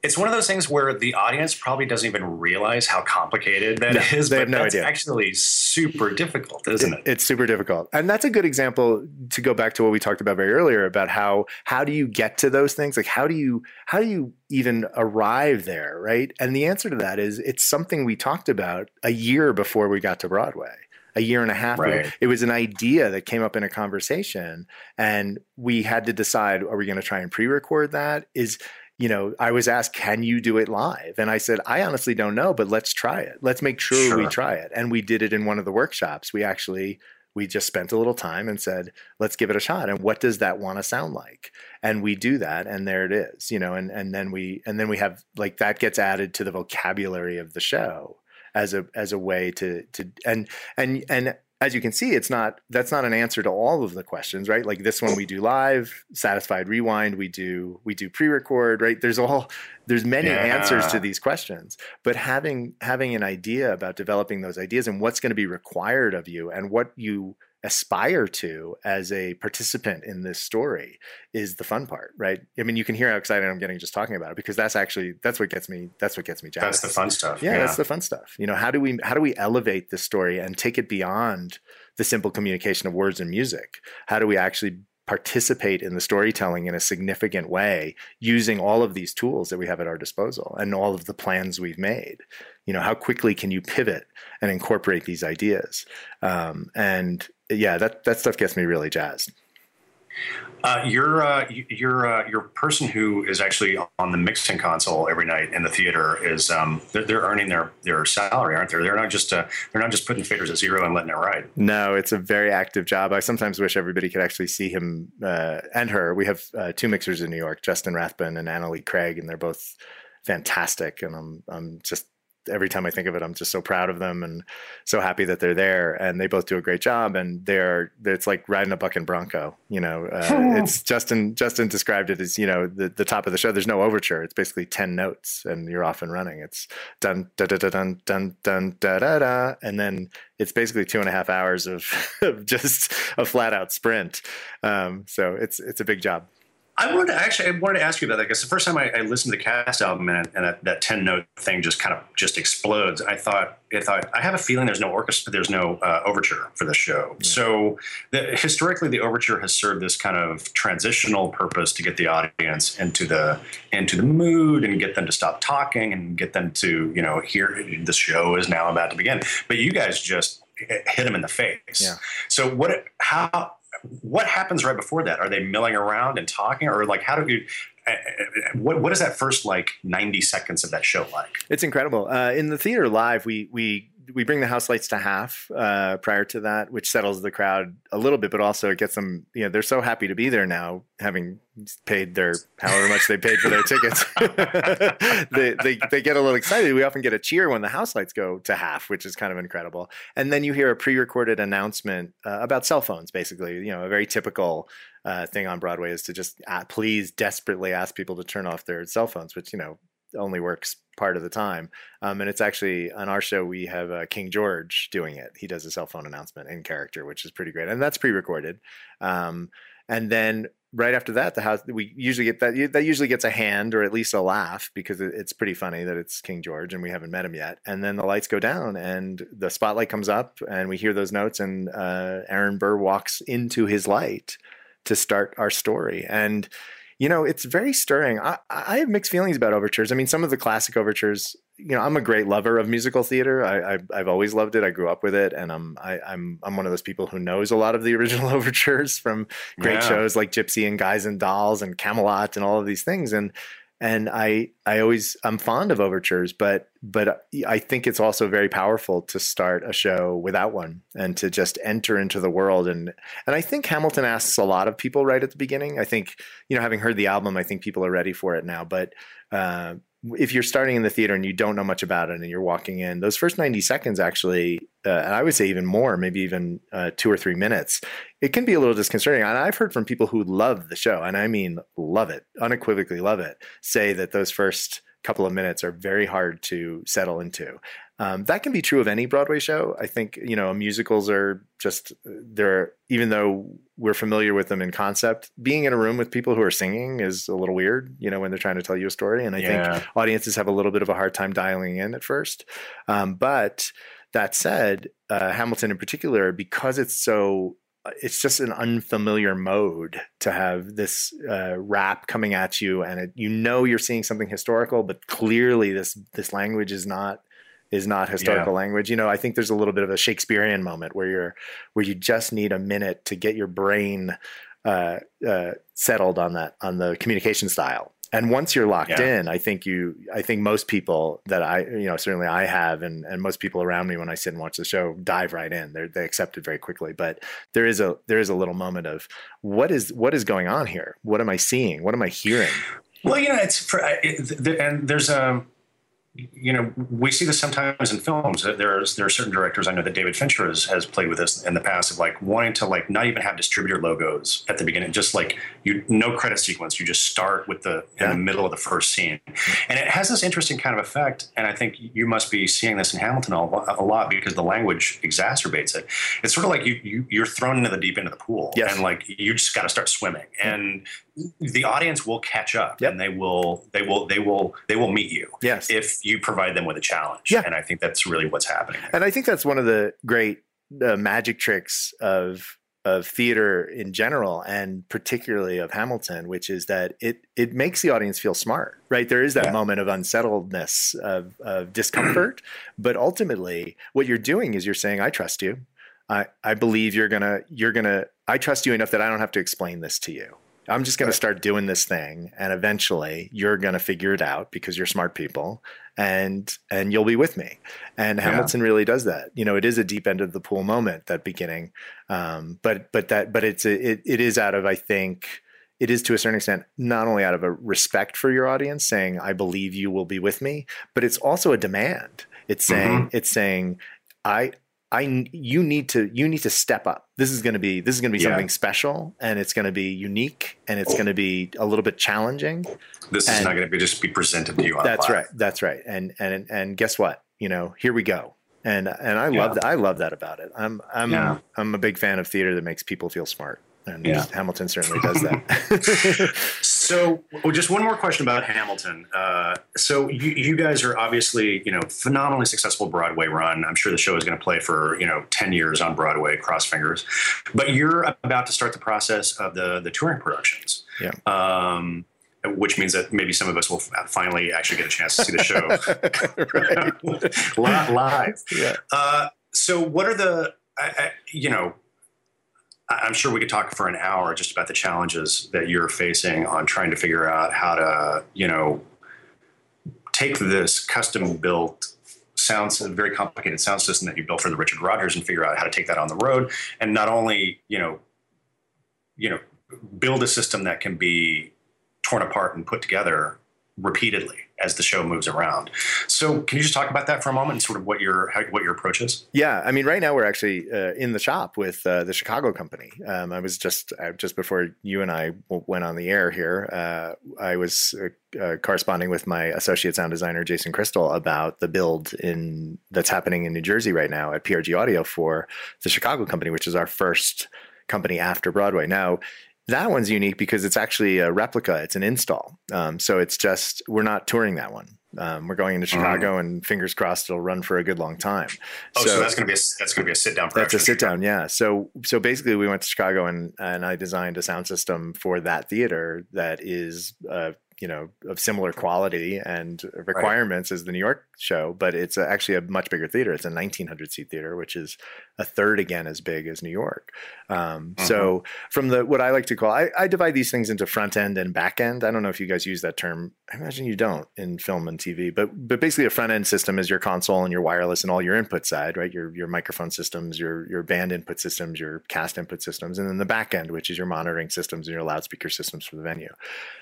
it's one of those things where the audience probably doesn't even realize how complicated that no, is. They have no that's idea. actually super difficult, isn't it, it? It's super difficult. And that's a good example to go back to what we talked about very earlier about how how do you get to those things? Like how do you how do you even arrive there, right? And the answer to that is it's something we talked about a year before we got to Broadway a year and a half right. ago. It was an idea that came up in a conversation, and we had to decide: Are we going to try and pre-record that? Is you know, I was asked, can you do it live? And I said, I honestly don't know, but let's try it. Let's make sure, sure, we try it. And we did it in one of the workshops. We actually, we just spent a little time and said, let's give it a shot. And what does that want to sound like? And we do that. And there it is, you know, and, and then we, and then we have like that gets added to the vocabulary of the show as a as a way to to and and and as you can see, it's not that's not an answer to all of the questions, right? Like this one we do live, satisfied rewind, we do we do pre-record, right? There's all there's many yeah. answers to these questions. But having having an idea about developing those ideas and what's going to be required of you and what you aspire to as a participant in this story is the fun part, right? I mean, you can hear how excited I'm getting just talking about it because that's actually that's what gets me that's what gets me jazzed. That's the fun stuff. Yeah, yeah, that's the fun stuff. You know, how do we how do we elevate the story and take it beyond the simple communication of words and music? How do we actually participate in the storytelling in a significant way using all of these tools that we have at our disposal and all of the plans we've made you know how quickly can you pivot and incorporate these ideas um, and yeah, that that stuff gets me really jazzed. Uh, you're uh, you're uh, your person who is actually on the mixing console every night in the theater is um, they're, they're, earning their their salary, aren't they? They're not just uh, they're not just putting faders at zero and letting it ride. No, it's a very active job. I sometimes wish everybody could actually see him uh, and her. We have uh, two mixers in New York, Justin Rathbun and Annalie Craig, and they're both fantastic. And I'm I'm just every time I think of it, I'm just so proud of them and so happy that they're there. And they both do a great job. And they're it's like riding a bucking bronco. You know, uh, it's Justin. Justin described it as you know the the top of the show. There's no overture. It's basically ten notes, and you're off and running. It's dun dun dun dun dun dun da da da, and then it's basically two and a half hours of, of just a flat out sprint. Um, so it's it's a big job. I wanted to actually, I wanted to ask you about that because the first time I, I listened to the cast album and, and that, that, ten note thing just kind of just explodes. I thought, I thought, I have a feeling there's no orchestra, there's no uh, overture for the show. Yeah. So the, historically, the overture has served this kind of transitional purpose to get the audience into the into the mood and get them to stop talking and get them to you know hear the show is now about to begin. But you guys just hit them in the face. Yeah. So what? How? What happens right before that? Are they milling around and talking, or like how do you? Uh, uh, what what is that first like ninety seconds of that show like? It's incredible. Uh, in the theater live, we we we bring the house lights to half uh, prior to that, which settles the crowd a little bit, but also it gets them. You know, they're so happy to be there now, having paid their however much they paid for their tickets. they, they they get a little excited. We often get a cheer when the house lights go to half, which is kind of incredible. And then you hear a pre-recorded announcement uh, about cell phones, basically. You know, a very typical. Uh, thing on Broadway is to just uh, please desperately ask people to turn off their cell phones, which you know only works part of the time. Um, and it's actually on our show we have uh, King George doing it. He does a cell phone announcement in character, which is pretty great, and that's pre-recorded. Um, and then right after that, the house we usually get that that usually gets a hand or at least a laugh because it's pretty funny that it's King George and we haven't met him yet. And then the lights go down and the spotlight comes up and we hear those notes and uh, Aaron Burr walks into his light to start our story and you know, it's very stirring. I, I have mixed feelings about overtures. I mean, some of the classic overtures, you know, I'm a great lover of musical theater. I, I have always loved it. I grew up with it, and I'm I, am i am I'm one of those people who knows a lot of the original overtures from great yeah. shows like Gypsy and Guys and Dolls and Camelot and all of these things. And and I I always I'm fond of overtures, but but I think it's also very powerful to start a show without one and to just enter into the world and and I think Hamilton asks a lot of people right at the beginning. I think you know having heard the album, I think people are ready for it now, but. Uh, if you're starting in the theater and you don't know much about it and you're walking in, those first 90 seconds actually, uh, and I would say even more, maybe even uh, two or three minutes, it can be a little disconcerting. And I've heard from people who love the show, and I mean love it, unequivocally love it, say that those first couple of minutes are very hard to settle into. Um, that can be true of any Broadway show. I think you know musicals are just they're even though we're familiar with them in concept, being in a room with people who are singing is a little weird. You know when they're trying to tell you a story, and I yeah. think audiences have a little bit of a hard time dialing in at first. Um, but that said, uh, Hamilton in particular, because it's so it's just an unfamiliar mode to have this uh, rap coming at you and it, you know you're seeing something historical but clearly this this language is not is not historical yeah. language. You know i think there's a little bit of a shakespearean moment where you're where you just need a minute to get your brain uh, uh, settled on that on the communication style. And once you're locked yeah. in i think you i think most people that i you know certainly i have and and most people around me when i sit and watch the show dive right in. They they accept it very quickly. But there is a there is a little moment of what is what is going on here? What am i seeing? What am i hearing? Well you know it's and there's a um, you know, we see this sometimes in films. There's there are certain directors I know that David Fincher has, has played with this in the past of like wanting to like not even have distributor logos at the beginning, just like you no credit sequence. You just start with the in the middle of the first scene, and it has this interesting kind of effect. And I think you must be seeing this in Hamilton a, a lot because the language exacerbates it. It's sort of like you, you you're thrown into the deep end of the pool, Yes. and like you just got to start swimming, and the audience will catch up, Yep. and they will they will they will they will meet you Yes. if you provide them with a challenge. Yeah. And I think that's really what's happening. And I think that's one of the great uh, magic tricks of of theater in general, and particularly of Hamilton, which is that it it makes the audience feel smart, right? There is that Yeah. moment of unsettledness, of, of discomfort, but ultimately, what you're doing is you're saying, "I trust you. I I believe you're gonna you're gonna. I trust you enough that I don't have to explain this to you." I'm just going to start doing this thing, and eventually you're going to figure it out because you're smart people, and and you'll be with me. And Yeah. Hamilton really does that. You know, it is a deep end of the pool moment that beginning, um, but but that but it's a, it it is out of I think it is to a certain extent not only out of a respect for your audience, saying I believe you will be with me, but it's also a demand. It's saying it's saying I. I, you need to you need to step up. This is going to be this is going to be Yeah. something special, and it's going to be unique, and it's going to be a little bit challenging. This is not going to be just be presented to you on That's a right. That's right. And and and guess what? You know, here we go. And and I love that. I love that about it. I'm I'm Yeah. I'm a big fan of theater that makes people feel smart, and Yeah. Hamilton certainly does that. So, well, just one more question about Hamilton. Uh, so, you, you guys are obviously, you know, phenomenally successful Broadway run. I'm sure the show is going to play for, you know, 10 years on Broadway, cross fingers. But you're about to start the process of the, the touring productions. Yeah. Um, which means that maybe some of us will finally actually get a chance to see the show live. yeah. Uh, so, what are the, I, I, you know, I- I'm sure we could talk for an hour just about the challenges that you're facing on trying to figure out how to, you know, take this custom built sounds a very complicated sound system that you built for the Richard Rodgers and figure out how to take that on the road. And not only, you know, you know, build a system that can be torn apart and put together repeatedly as the show moves around. So, can you just talk about that for a moment and sort of what your how, what your approach is? Yeah, I mean, right now we're actually uh, in the shop with uh, the Chicago company. Um, I was just uh, just before you and I w- went on the air here. Uh, I was uh, uh, corresponding with my associate sound designer Jason Crystal about the build in that's happening in New Jersey right now at PRG Audio for the Chicago company, which is our first company after Broadway. Now. That one's unique because it's actually a replica. It's an install. Um, so it's just, we're not touring that one. Um, we're going into Chicago and fingers crossed it'll run for a good long time. Oh, so, that's going to be a that's going to be a sit down That's a sit down, yeah. So so basically, we went to Chicago and and I designed a sound system for that theater that is uh, you know of similar quality and requirements as the New York show, but it's actually a much bigger theater. It's a 1900 seat theater, which is a third again as big as New York. Um, So from the what I like to call, I, I divide these things into front end and back end. I don't know if you guys use that term. I imagine you don't in film and TV, but but basically a front end system is your console and your wireless and all your input side, right? Your your microphone systems, your your band input systems, your cast input systems, and then the back end, which is your monitoring systems and your loudspeaker systems for the venue.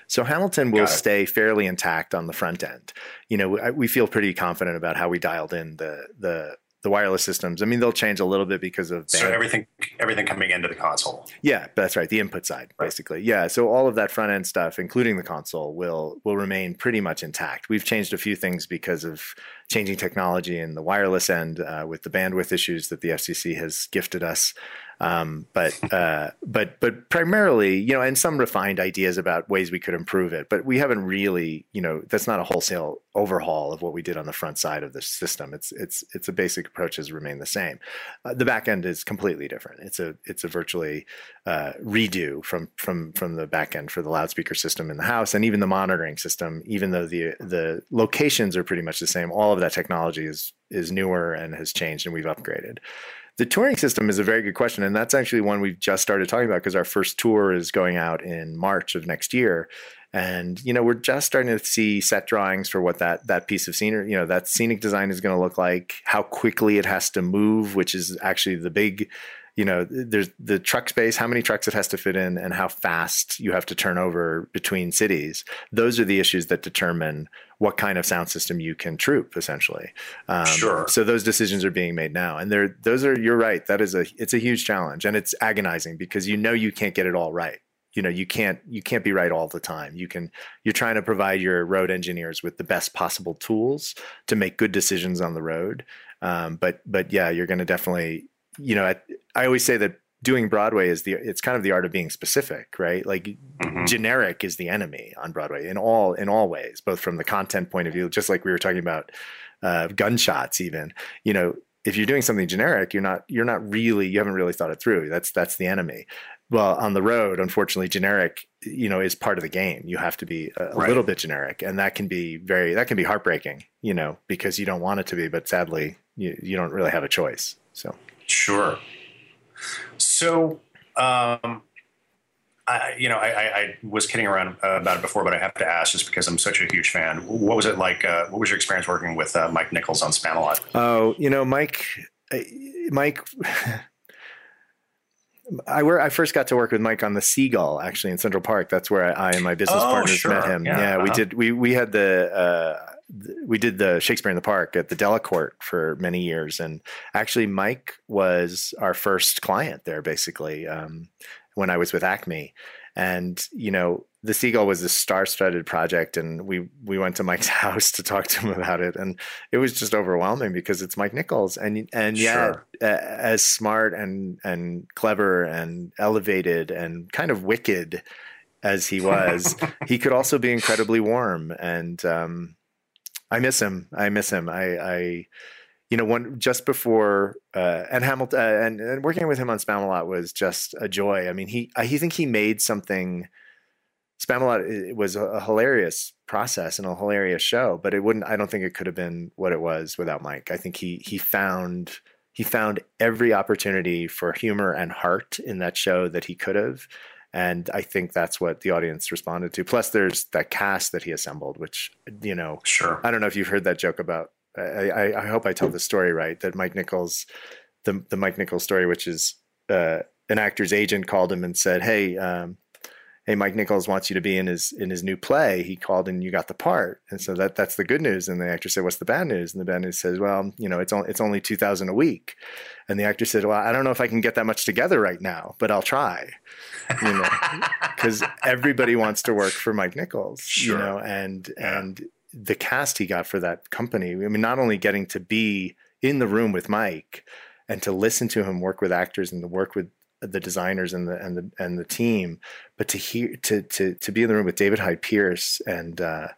So Hamilton will Stay fairly intact on the front end. You know, I- we feel pretty confident about how we dialed in the the the wireless systems. I mean, they'll change a little bit because of So band- everything everything coming into the console. yeah, that's right. The input side, Right. basically. Yeah. So all of that front end stuff, including the console, will will remain pretty much intact. We've changed a few things because of changing technology in the wireless end uh, with the bandwidth issues that the FCC has gifted us. Um, but uh, but but primarily, you know, and some refined ideas about ways we could improve it. But we haven't really, you know, that's not a wholesale overhaul of what we did on the front side of the system. It's it's it's a basic approach has remained the same. Uh, the back end is completely different. It's a it's a virtually uh, redo from from from the back end for the loudspeaker system in the house and even the monitoring system. Even though the the locations are pretty much the same, all of that technology is is newer and has changed, and we've upgraded. The touring system is a very good question, and that's actually one we've just started talking about because our first tour is going out in March of next year. And you know, we're just starting to see set drawings for what that that piece of scenery, you know, that scenic design is going to look like, how quickly it has to move, which is actually the big you know, there's the truck space, how many trucks it has to fit in, and how fast you have to turn over between cities. Those are the issues that determine what kind of sound system you can troop, essentially. Um, sure. So those decisions are being made now, and they're those are you're right. That is a it's a huge challenge, and it's agonizing because you know you can't get it all right you know you can't you can't be right all the time you can you're trying to provide your road engineers with the best possible tools to make good decisions on the road um, but but yeah you're going to definitely you know I, I, always say that doing broadway is the it's kind of the art of being specific right? Like mm-hmm. generic is the enemy on broadway in all in all ways both from the content point of view just like we were talking about uh, gunshots even. You know if you're doing something generic you're not you're not really you haven't really thought it through. That's that's the enemy. Well on the road unfortunately generic you know is part of the game. You have to be a, right. little bit generic and that can be very that can be heartbreaking you know because you don't want it to be but sadly you, you don't really have a choice so sure so um I, you know, I, I, was kidding around about it before, but I have to ask just because I'm such a huge fan. What was it like? Uh, what was your experience working with uh, Mike Nichols on Spamalot? Oh, you know, Mike, Mike, I were I first got to work with Mike on the Seagull actually in Central Park. That's where I, I and my business oh, partners sure. met him. Yeah, yeah uh-huh. we did. We we had the. Uh, we did the Shakespeare in the Park at the Delacorte for many years, and actually, Mike was our first client there. Basically, um, when I was with Acme, and you know, the Seagull was a star-studded project, and we we went to Mike's house to talk to him about it, and it was just overwhelming because it's Mike Nichols, and and yeah, sure. as smart and and clever and elevated and kind of wicked as he was, he could also be incredibly warm, and um, I miss him. I miss him. I. I you know, one just before uh, and Hamilton uh, and, and working with him on Spamalot was just a joy. I mean, he I he think he made something Spamalot was a, hilarious process and a hilarious show, but it wouldn't. I don't think it could have been what it was without Mike. I think he he found he found every opportunity for humor and heart in that show that he could have, and I think that's what the audience responded to. Plus, there's that cast that he assembled, which you know, sure. I don't know if you've heard that joke about. I, I, I hope I tell the story right. That Mike Nichols, the the Mike Nichols story, which is uh, an actor's agent called him and said, "Hey." Um, hey, Mike Nichols wants you to be in his in his new play. He called and you got the part, and so that that's the good news. And the actor said, "What's the bad news?" And the bad news says, "Well, you know, it's only it's only two thousand a week." And the actor said, "Well, I don't know if I can get that much together right now, but I'll try." You know, because everybody wants to work for Mike Nichols, sure. you know, and yeah. and the cast he got for that company. I mean, not only getting to be in the room with Mike and to listen to him work with actors and to work with the designers and the and the and the team, but to hear to to to be in the room with David Hyde Pierce and uh,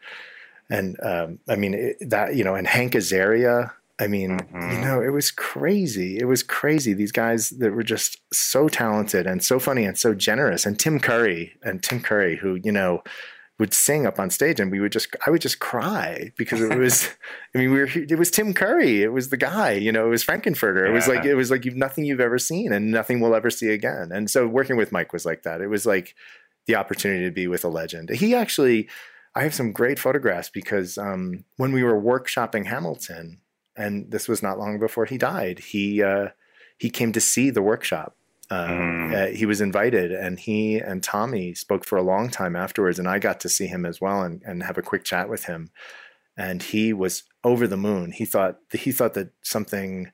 and um, I mean it, that you know and Hank Azaria. I mean, mm-hmm. you know, it was crazy. It was crazy. These guys that were just so talented and so funny and so generous. And Tim Curry and Tim Curry, who you know would sing up on stage and we would just I would just cry because it was I mean we were it was Tim Curry it was the guy you know it was Frank-N-Furter it yeah. was like it was like you've nothing you've ever seen and nothing we'll ever see again. And so working with Mike was like that. It was like the opportunity to be with a legend. He actually I have some great photographs because um, when we were workshopping Hamilton and this was not long before he died he uh, he came to see the workshop um, mm. uh, he was invited, and he and Tommy spoke for a long time afterwards. And I got to see him as well and, and have a quick chat with him. And he was over the moon. He thought he thought that something,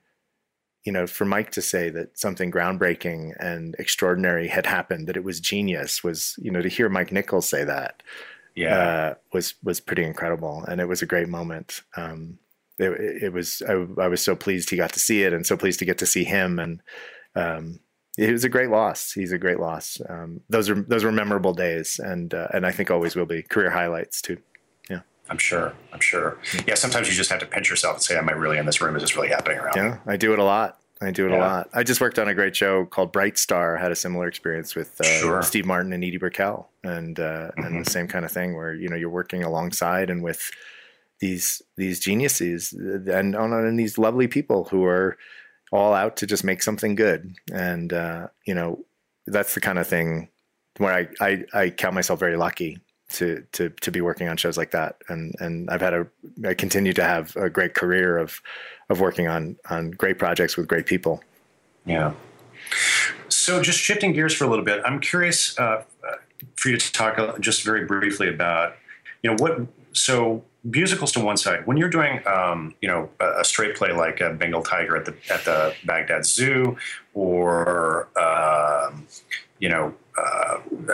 you know, for Mike to say that something groundbreaking and extraordinary had happened, that it was genius, was you know to hear Mike Nichols say that, yeah, uh, was was pretty incredible, and it was a great moment. Um, it, it, was I, I, was so pleased he got to see it, and so pleased to get to see him, and um, it was a great loss. He's a great loss. Um, those are those were memorable days, and uh, and I think always will be career highlights too. Yeah, I'm sure. I'm sure. Yeah, sometimes you just have to pinch yourself and say, "Am I really in this room? Is this really happening around?" Yeah, I do it a lot. I do it yeah. a lot. I just worked on a great show called Bright Star. Had a similar experience with uh, sure. Steve Martin and Edie Brickell, and uh, mm-hmm. and the same kind of thing where you know you're working alongside and with these these geniuses and on and these lovely people who are all out to just make something good. And, uh, you know, that's the kind of thing where I, I, I count myself very lucky to, to, to be working on shows like that. And, and I've had a, I continue to have a great career of, of working on, on great projects with great people. Yeah. So, just shifting gears for a little bit, I'm curious uh, for you to talk just very briefly about, you know, what. So, musicals to one side. When you're doing, um, you know, a, straight play like a Bengal Tiger at the at the Baghdad Zoo, or um, you know,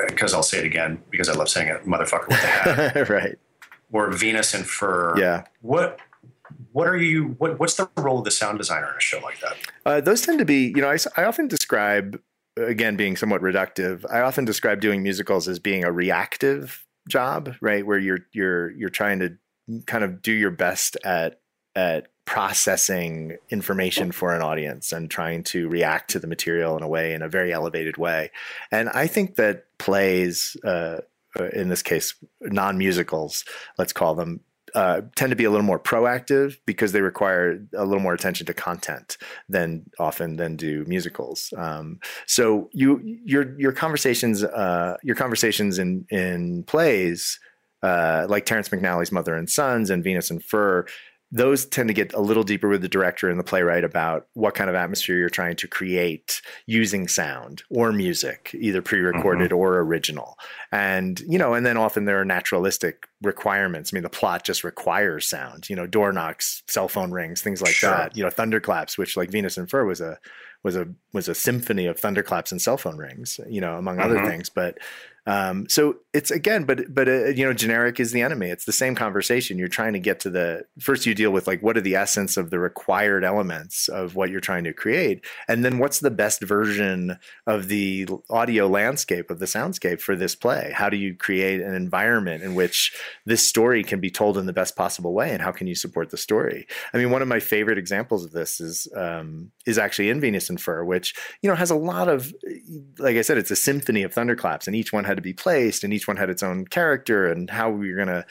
because uh, I'll say it again because I love saying it, motherfucker with the hat, right? Or Venus in Fur. Yeah. What what are you what, what's the role of the sound designer in a show like that uh, those tend to be you know I, I often describe again being somewhat reductive i often describe doing musicals as being a reactive job right where you're you're you're trying to kind of do your best at at processing information for an audience and trying to react to the material in a way in a very elevated way. And i think that plays uh, uh in this case non-musicals let's call them uh, tend to be a little more proactive because they require a little more attention to content than often than do musicals. Um, so you your your conversations uh, your conversations in in plays uh, like Terrence McNally's Mother and Sons and Venus in Fur those tend to get a little deeper with the director and the playwright about what kind of atmosphere you're trying to create using sound or music, either pre-recorded mm-hmm. or original. And, you know, and then often there are naturalistic requirements. I mean, the plot just requires sound, you know, door knocks, cell phone rings, things like sure. that, you know, thunderclaps, which like Venus in Fur was a, was a, was a symphony of thunderclaps and cell phone rings, you know, among mm-hmm. other things. But, um, so it's again, but but uh, you know, generic is the enemy. It's the same conversation. You're trying to get to the first. You deal with like what are the essence of the required elements of what you're trying to create, and then what's the best version of the audio landscape of the soundscape for this play? How do you create an environment in which this story can be told in the best possible way, and how can you support the story? I mean, one of my favorite examples of this is um, is actually in Venus in Fur, which you know has a lot of, like I said, it's a symphony of thunderclaps, and each one had to be placed and each one had its own character and how we were going to,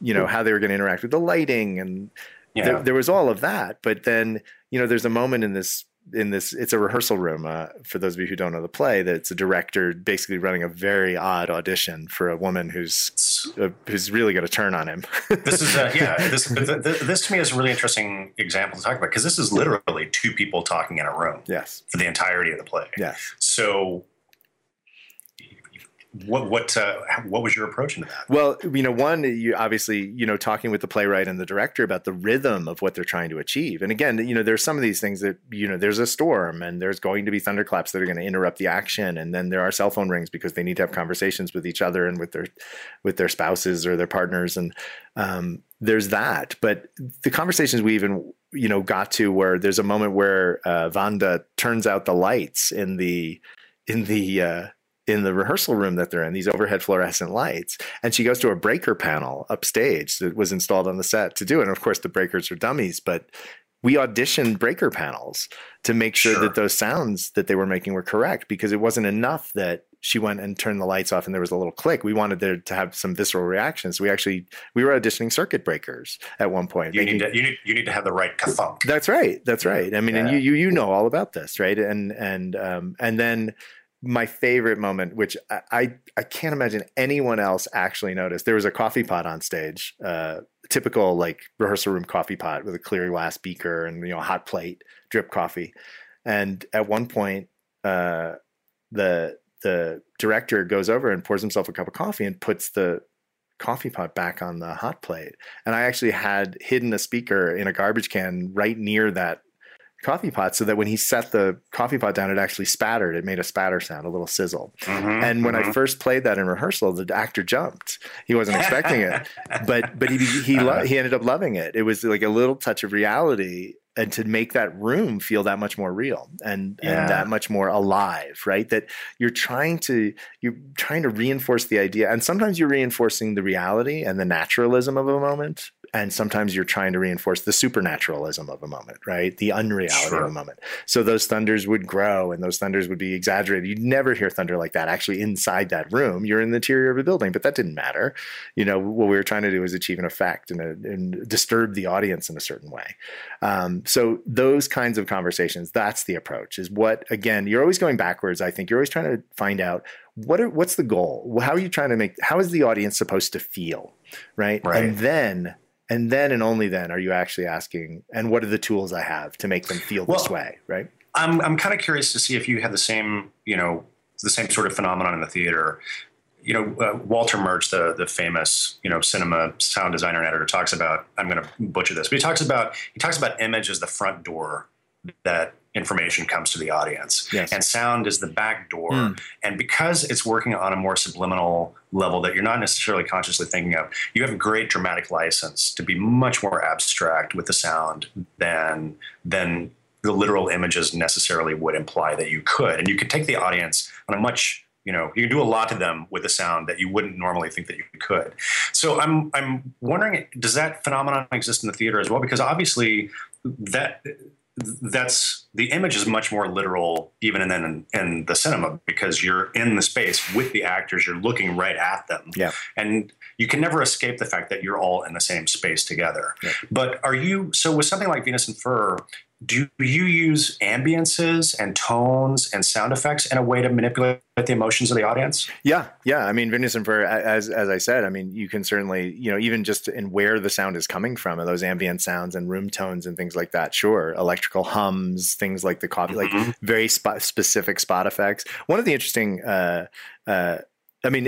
you know, how they were going to interact with the lighting. And yeah. there, there, was all of that. But then, you know, there's a moment in this, in this, it's a rehearsal room. Uh, for those of you who don't know the play, that it's a director basically running a very odd audition for a woman who's, uh, who's really going to turn on him. this is, uh, yeah, this, this, this to me is a really interesting example to talk about because this is literally two people talking in a room. Yes. For the entirety of the play. Yes. So what what uh, what was your approach into that? Well, you know, one, you obviously, you know, talking with the playwright and the director about the rhythm of what they're trying to achieve. And again, you know, there's some of these things that you know, there's a storm and there's going to be thunderclaps that are going to interrupt the action, and then there are cell phone rings because they need to have conversations with each other and with their with their spouses or their partners, and um, there's that. But the conversations we even you know got to where there's a moment where uh, Vanda turns out the lights in the in the uh, in the rehearsal room that they're in, these overhead fluorescent lights. And she goes to a breaker panel upstage that was installed on the set to do it. And of course, the breakers are dummies, but we auditioned breaker panels to make sure, sure, that those sounds that they were making were correct because it wasn't enough that she went and turned the lights off and there was a little click. We wanted there to have some visceral reactions. We actually we were auditioning circuit breakers at one point. You making, need to you need you need to have the right kathunk. That's right. That's right. I mean, yeah. and you you you know all about this, right? And and um and then my favorite moment, which I, I, I can't imagine anyone else actually noticed. There was a coffee pot on stage, uh, typical like rehearsal room coffee pot with a clear glass beaker and you know hot plate, drip coffee. And at one point, uh, the the director goes over and pours himself a cup of coffee and puts the coffee pot back on the hot plate. And I actually had hidden a speaker in a garbage can right near that coffee pot so that when he set the coffee pot down, it actually spattered. It made a spatter sound, a little sizzle. Mm-hmm, and when mm-hmm. I first played that in rehearsal, the actor jumped. He wasn't expecting it, but but he he uh-huh. lo- he ended up loving it. It was like a little touch of reality and to make that room feel that much more real and yeah. and that much more alive right that you're trying to you're trying to reinforce the idea and sometimes you're reinforcing the reality and the naturalism of a moment and sometimes you're trying to reinforce the supernaturalism of a moment, right? The unreality sure. of a moment. So those thunders would grow and those thunders would be exaggerated. You'd never hear thunder like that actually inside that room. You're in the interior of a building, but that didn't matter. You know, what we were trying to do was achieve an effect and, a, and disturb the audience in a certain way. Um, so those kinds of conversations, that's the approach. Is what again? You're always going backwards. I think you're always trying to find out what are, what's the goal. How are you trying to make? How is the audience supposed to feel, right? right. And then and then and only then are you actually asking and what are the tools i have to make them feel well, this way right I'm I'm kind of curious to see if you had the same you know the same sort of phenomenon in the theater. You know, uh, Walter Murch, the the famous you know cinema sound designer and editor, talks about. I'm going to butcher this, but he talks about he talks about image as the front door that information comes to the audience. Yes. And sound is the back door. Mm. And because it's working on a more subliminal level that you're not necessarily consciously thinking of, you have a great dramatic license to be much more abstract with the sound than than the literal images necessarily would imply that you could. And you could take the audience on a much you know you can do a lot to them with a sound that you wouldn't normally think that you could so i'm i'm wondering does that phenomenon exist in the theater as well because obviously that that's the image is much more literal even in, in in the cinema because you're in the space with the actors you're looking right at them Yeah. and you can never escape the fact that you're all in the same space together Yeah. but are you so with something like venus in fur do you use ambiances and tones and sound effects in a way to manipulate the emotions of the audience Yeah, yeah. I mean, Venus in Fur, as as I said, I mean, you can certainly, you know, even just in where the sound is coming from, and those ambient sounds and room tones and things like that. Sure, electrical hums, things like the coffee, like Mhm. very spot, specific spot effects. One of the interesting, uh, uh, I mean,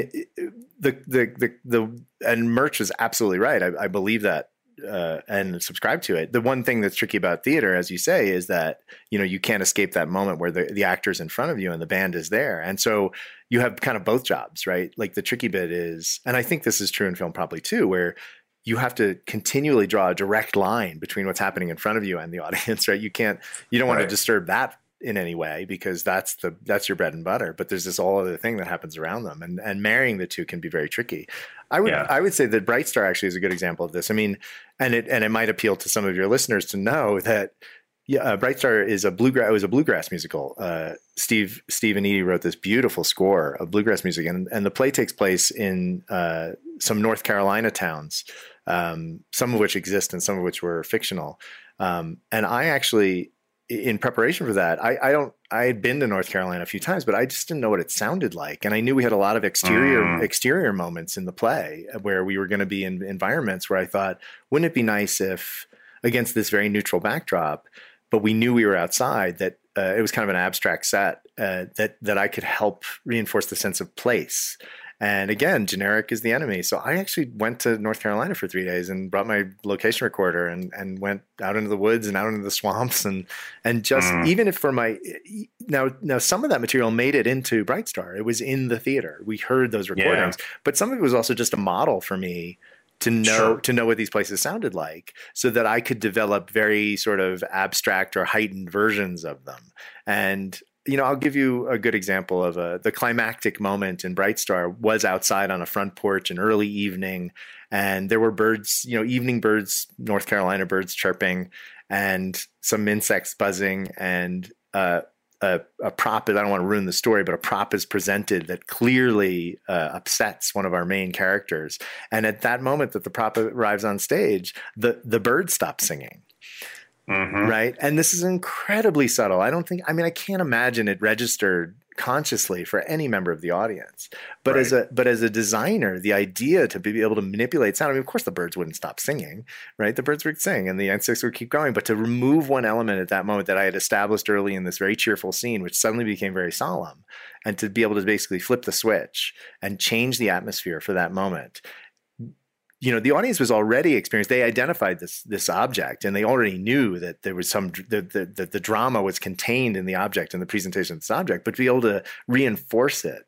the the the the and Murch is absolutely right. I, I believe that. Uh, and subscribe to it. The one thing that's tricky about theater, as you say, is that you know you can't escape that moment where the the actor's in front of you and the band is there, and so you have kind of both jobs, right? Like the tricky bit is, and I think this is true in film probably too, where you have to continually draw a direct line between what's happening in front of you and the audience, right? You can't, you don't want to disturb that in any way because that's the that's your bread and butter. But there's this whole other thing that happens around them, and and marrying the two can be very tricky. I would Yeah. I would say that Bright Star actually is a good example of this. I mean, and it and it might appeal to some of your listeners to know that yeah, uh, Bright Star is a bluegrass. It was a bluegrass musical. Uh, Steve Steve and Edie wrote this beautiful score of bluegrass music, and and the play takes place in uh, some North Carolina towns, um, some of which exist and some of which were fictional. Um, and I actually, in preparation for that, I, I don't. I had been to North Carolina a few times, but I just didn't know what it sounded like, and I knew we had a lot of exterior Mm. exterior moments in the play where we were going to be in environments where I thought, wouldn't it be nice if against this very neutral backdrop but we knew we were outside that uh, it was kind of an abstract set uh, that that I could help reinforce the sense of place. And again, generic is the enemy. So I actually went to North Carolina for three days and brought my location recorder and and went out into the woods and out into the swamps and and just Mm. even if for my now now some of that material made it into Bright Star. It was in the theater. We heard those recordings, but some of it was also just a model for me to know Sure. to know what these places sounded like so that I could develop very sort of abstract or heightened versions of them. And you know, I'll give you a good example of a the climactic moment in Bright Star was outside on a front porch in early evening and there were birds, you know, evening birds, North Carolina birds chirping and some insects buzzing and uh a, a prop I don't want to ruin the story, but a prop is presented that clearly uh, upsets one of our main characters. And at that moment that the prop arrives on stage, the, the bird stops singing Mhm. right? And this is incredibly subtle. I don't think, I mean, I can't imagine it registered consciously for any member of the audience. But as a but as a designer, the idea to be able to manipulate sound, I mean, of course the birds wouldn't stop singing, right? The birds would sing and the insects would keep going. But to remove one element at that moment that I had established early in this very cheerful scene, which suddenly became very solemn, and to be able to basically flip the switch and change the atmosphere for that moment you know the audience was already experienced they identified this this object and they already knew that there was some the, the, the, the drama was contained in the object and the presentation of this object but to be able to reinforce it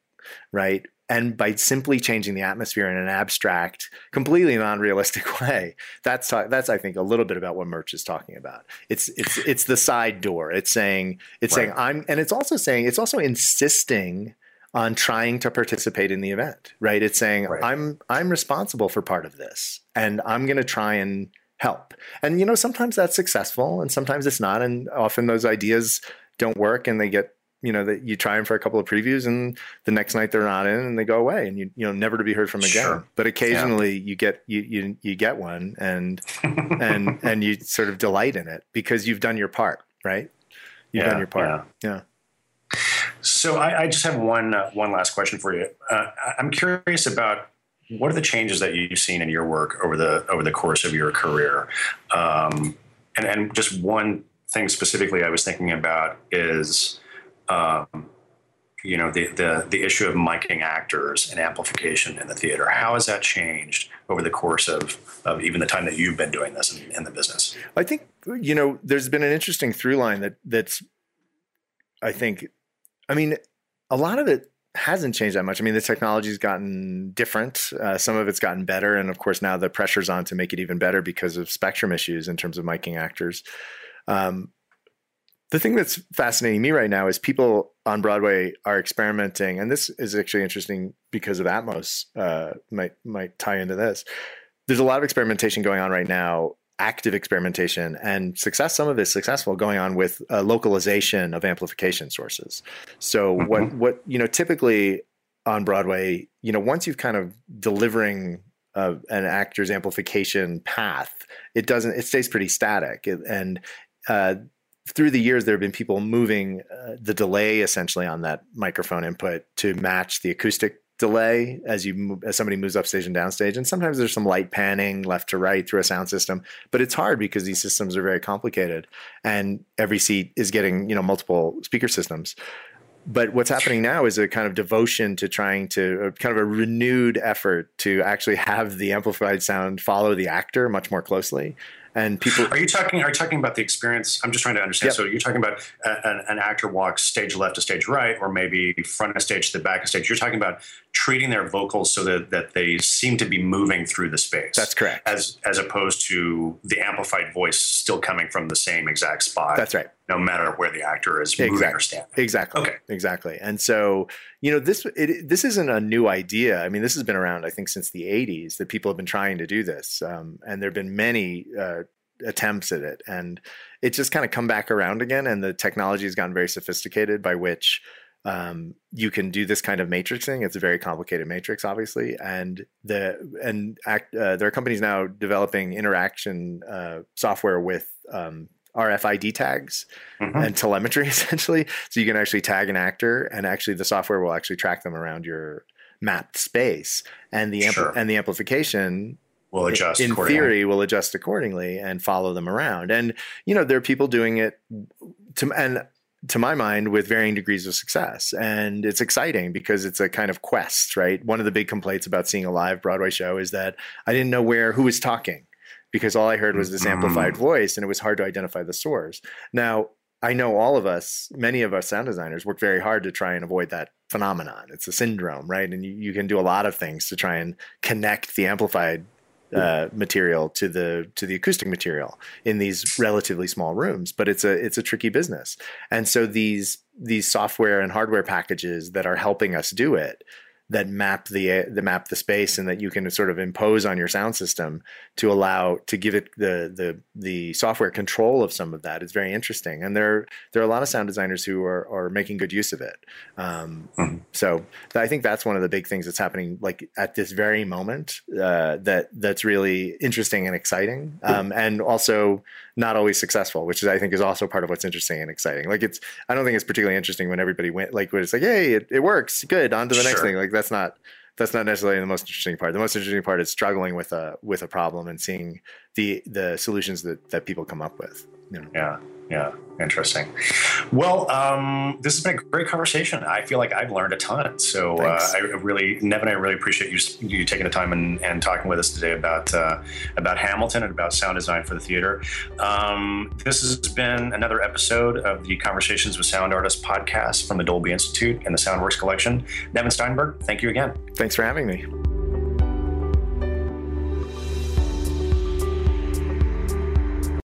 right? And by simply changing the atmosphere in an abstract completely non-realistic way that's that's i think a little bit about what Murch is talking about. It's it's it's the side door. It's saying it's saying i'm and it's also saying it's also insisting on trying to participate in the event right? It's saying Right. i'm i'm responsible for part of this and i'm going to try and help. And you know sometimes that's successful and sometimes it's not and often those ideas don't work and they get you know that you try them for a couple of previews and the next night they're not in and they go away and you you know never to be heard from again. Sure. but occasionally you get you, you you get one and and and you sort of delight in it because you've done your part right? You've Yeah, done your part. yeah. yeah So I, I just have one uh, one last question for you. Uh, I'm curious about what are the changes that you've seen in your work over the over the course of your career, um, and and just one thing specifically I was thinking about is, um, you know, the, the the issue of miking actors and amplification in the theater. How has that changed over the course of of even the time that you've been doing this in, in the business? I think you know, there's been an interesting through line that that's, I think, I mean, a lot of it hasn't changed that much. I mean, the technology's gotten different. Uh, some of it's gotten better, and of course, now the pressure's on to make it even better because of spectrum issues in terms of miking actors. Um, the thing that's fascinating me right now is people on Broadway are experimenting, and this is actually interesting because of Atmos. Uh, might might tie into this. There's a lot of experimentation going on right now active experimentation and success some of it is successful going on with uh, localization of amplification sources so mm-hmm. what what you know typically on broadway you know once you've kind of delivering uh, an actor's amplification path it doesn't it stays pretty static and uh, through the years there have been people moving uh, the delay essentially on that microphone input to match the acoustic delay as you as somebody moves upstage and downstage and sometimes there's some light panning left to right through a sound system but it's hard because these systems are very complicated and every seat is getting you know multiple speaker systems. But what's happening now is a kind of devotion to trying to kind of a renewed effort to actually have the amplified sound follow the actor much more closely and people are you talking are you talking about the experience? I'm just trying to understand. Yep. so you're talking about a, an, an, actor walks stage left to stage right or maybe front of stage to the back of stage. You're talking about treating their vocals so that, that they seem to be moving through the space. That's correct. As as opposed to the amplified voice still coming from the same exact spot. That's right no matter where the actor is exactly. moving or standing exactly okay. exactly. And so you know this it, this isn't a new idea. I mean this has been around i think since the 80s that people have been trying to do this um, and there have been many uh, attempts at it. And it's just kind of come back around again and the technology has gotten very sophisticated by which um, you can do this kind of matrixing. It's a very complicated matrix obviously. And the and act, uh, there are companies now developing interaction uh, software with um, RFID tags mm-hmm. and telemetry essentially. So you can actually tag an actor and actually the software will actually track them around your mapped space. And the ampl- and the amplification will adjust in theory will adjust accordingly and follow them around. And you know there are people doing it to and to my mind with varying degrees of success. And it's exciting because it's a kind of quest right? One of the big complaints about seeing a live broadway show is that i didn't know where who was talking because all i heard was this amplified mm. voice and it was hard to identify the source. Now i know all of us many of us sound designers work very hard to try and avoid that phenomenon. It's a syndrome right? And you, you can do a lot of things to try and connect the amplified uh, material to the to the acoustic material in these relatively small rooms but it's a it's a tricky business. And so these these software and hardware packages that are helping us do it that map the the map the space and that you can sort of impose on your sound system to allow to give it the the the software control of some of that. Is very interesting. And there there are a lot of sound designers who are are making good use of it. Um, mm-hmm. so I think that's one of the big things that's happening like at this very moment uh, that that's really interesting and exciting. Um, and also not always successful, which is I think is also part of what's interesting and exciting. Like it's I don't think it's particularly interesting when everybody went like when it's like, hey, it, it works, good, on to the sure. next thing. Like that's not that's not necessarily the most interesting part. The most interesting part is struggling with a with a problem and seeing the the solutions that that people come up with. You know? Yeah. Yeah, interesting. Well, um, this has been a great conversation. I feel like I've learned a ton. So uh, I really, Nev and I really appreciate you you taking the time and, and talking with us today about uh, about Hamilton and about sound design for the theater. Um, this has been another episode of the Conversations with Sound Artists podcast from the Dolby Institute and the Soundworks Collection. Nevin Steinberg, thank you again. Thanks for having me.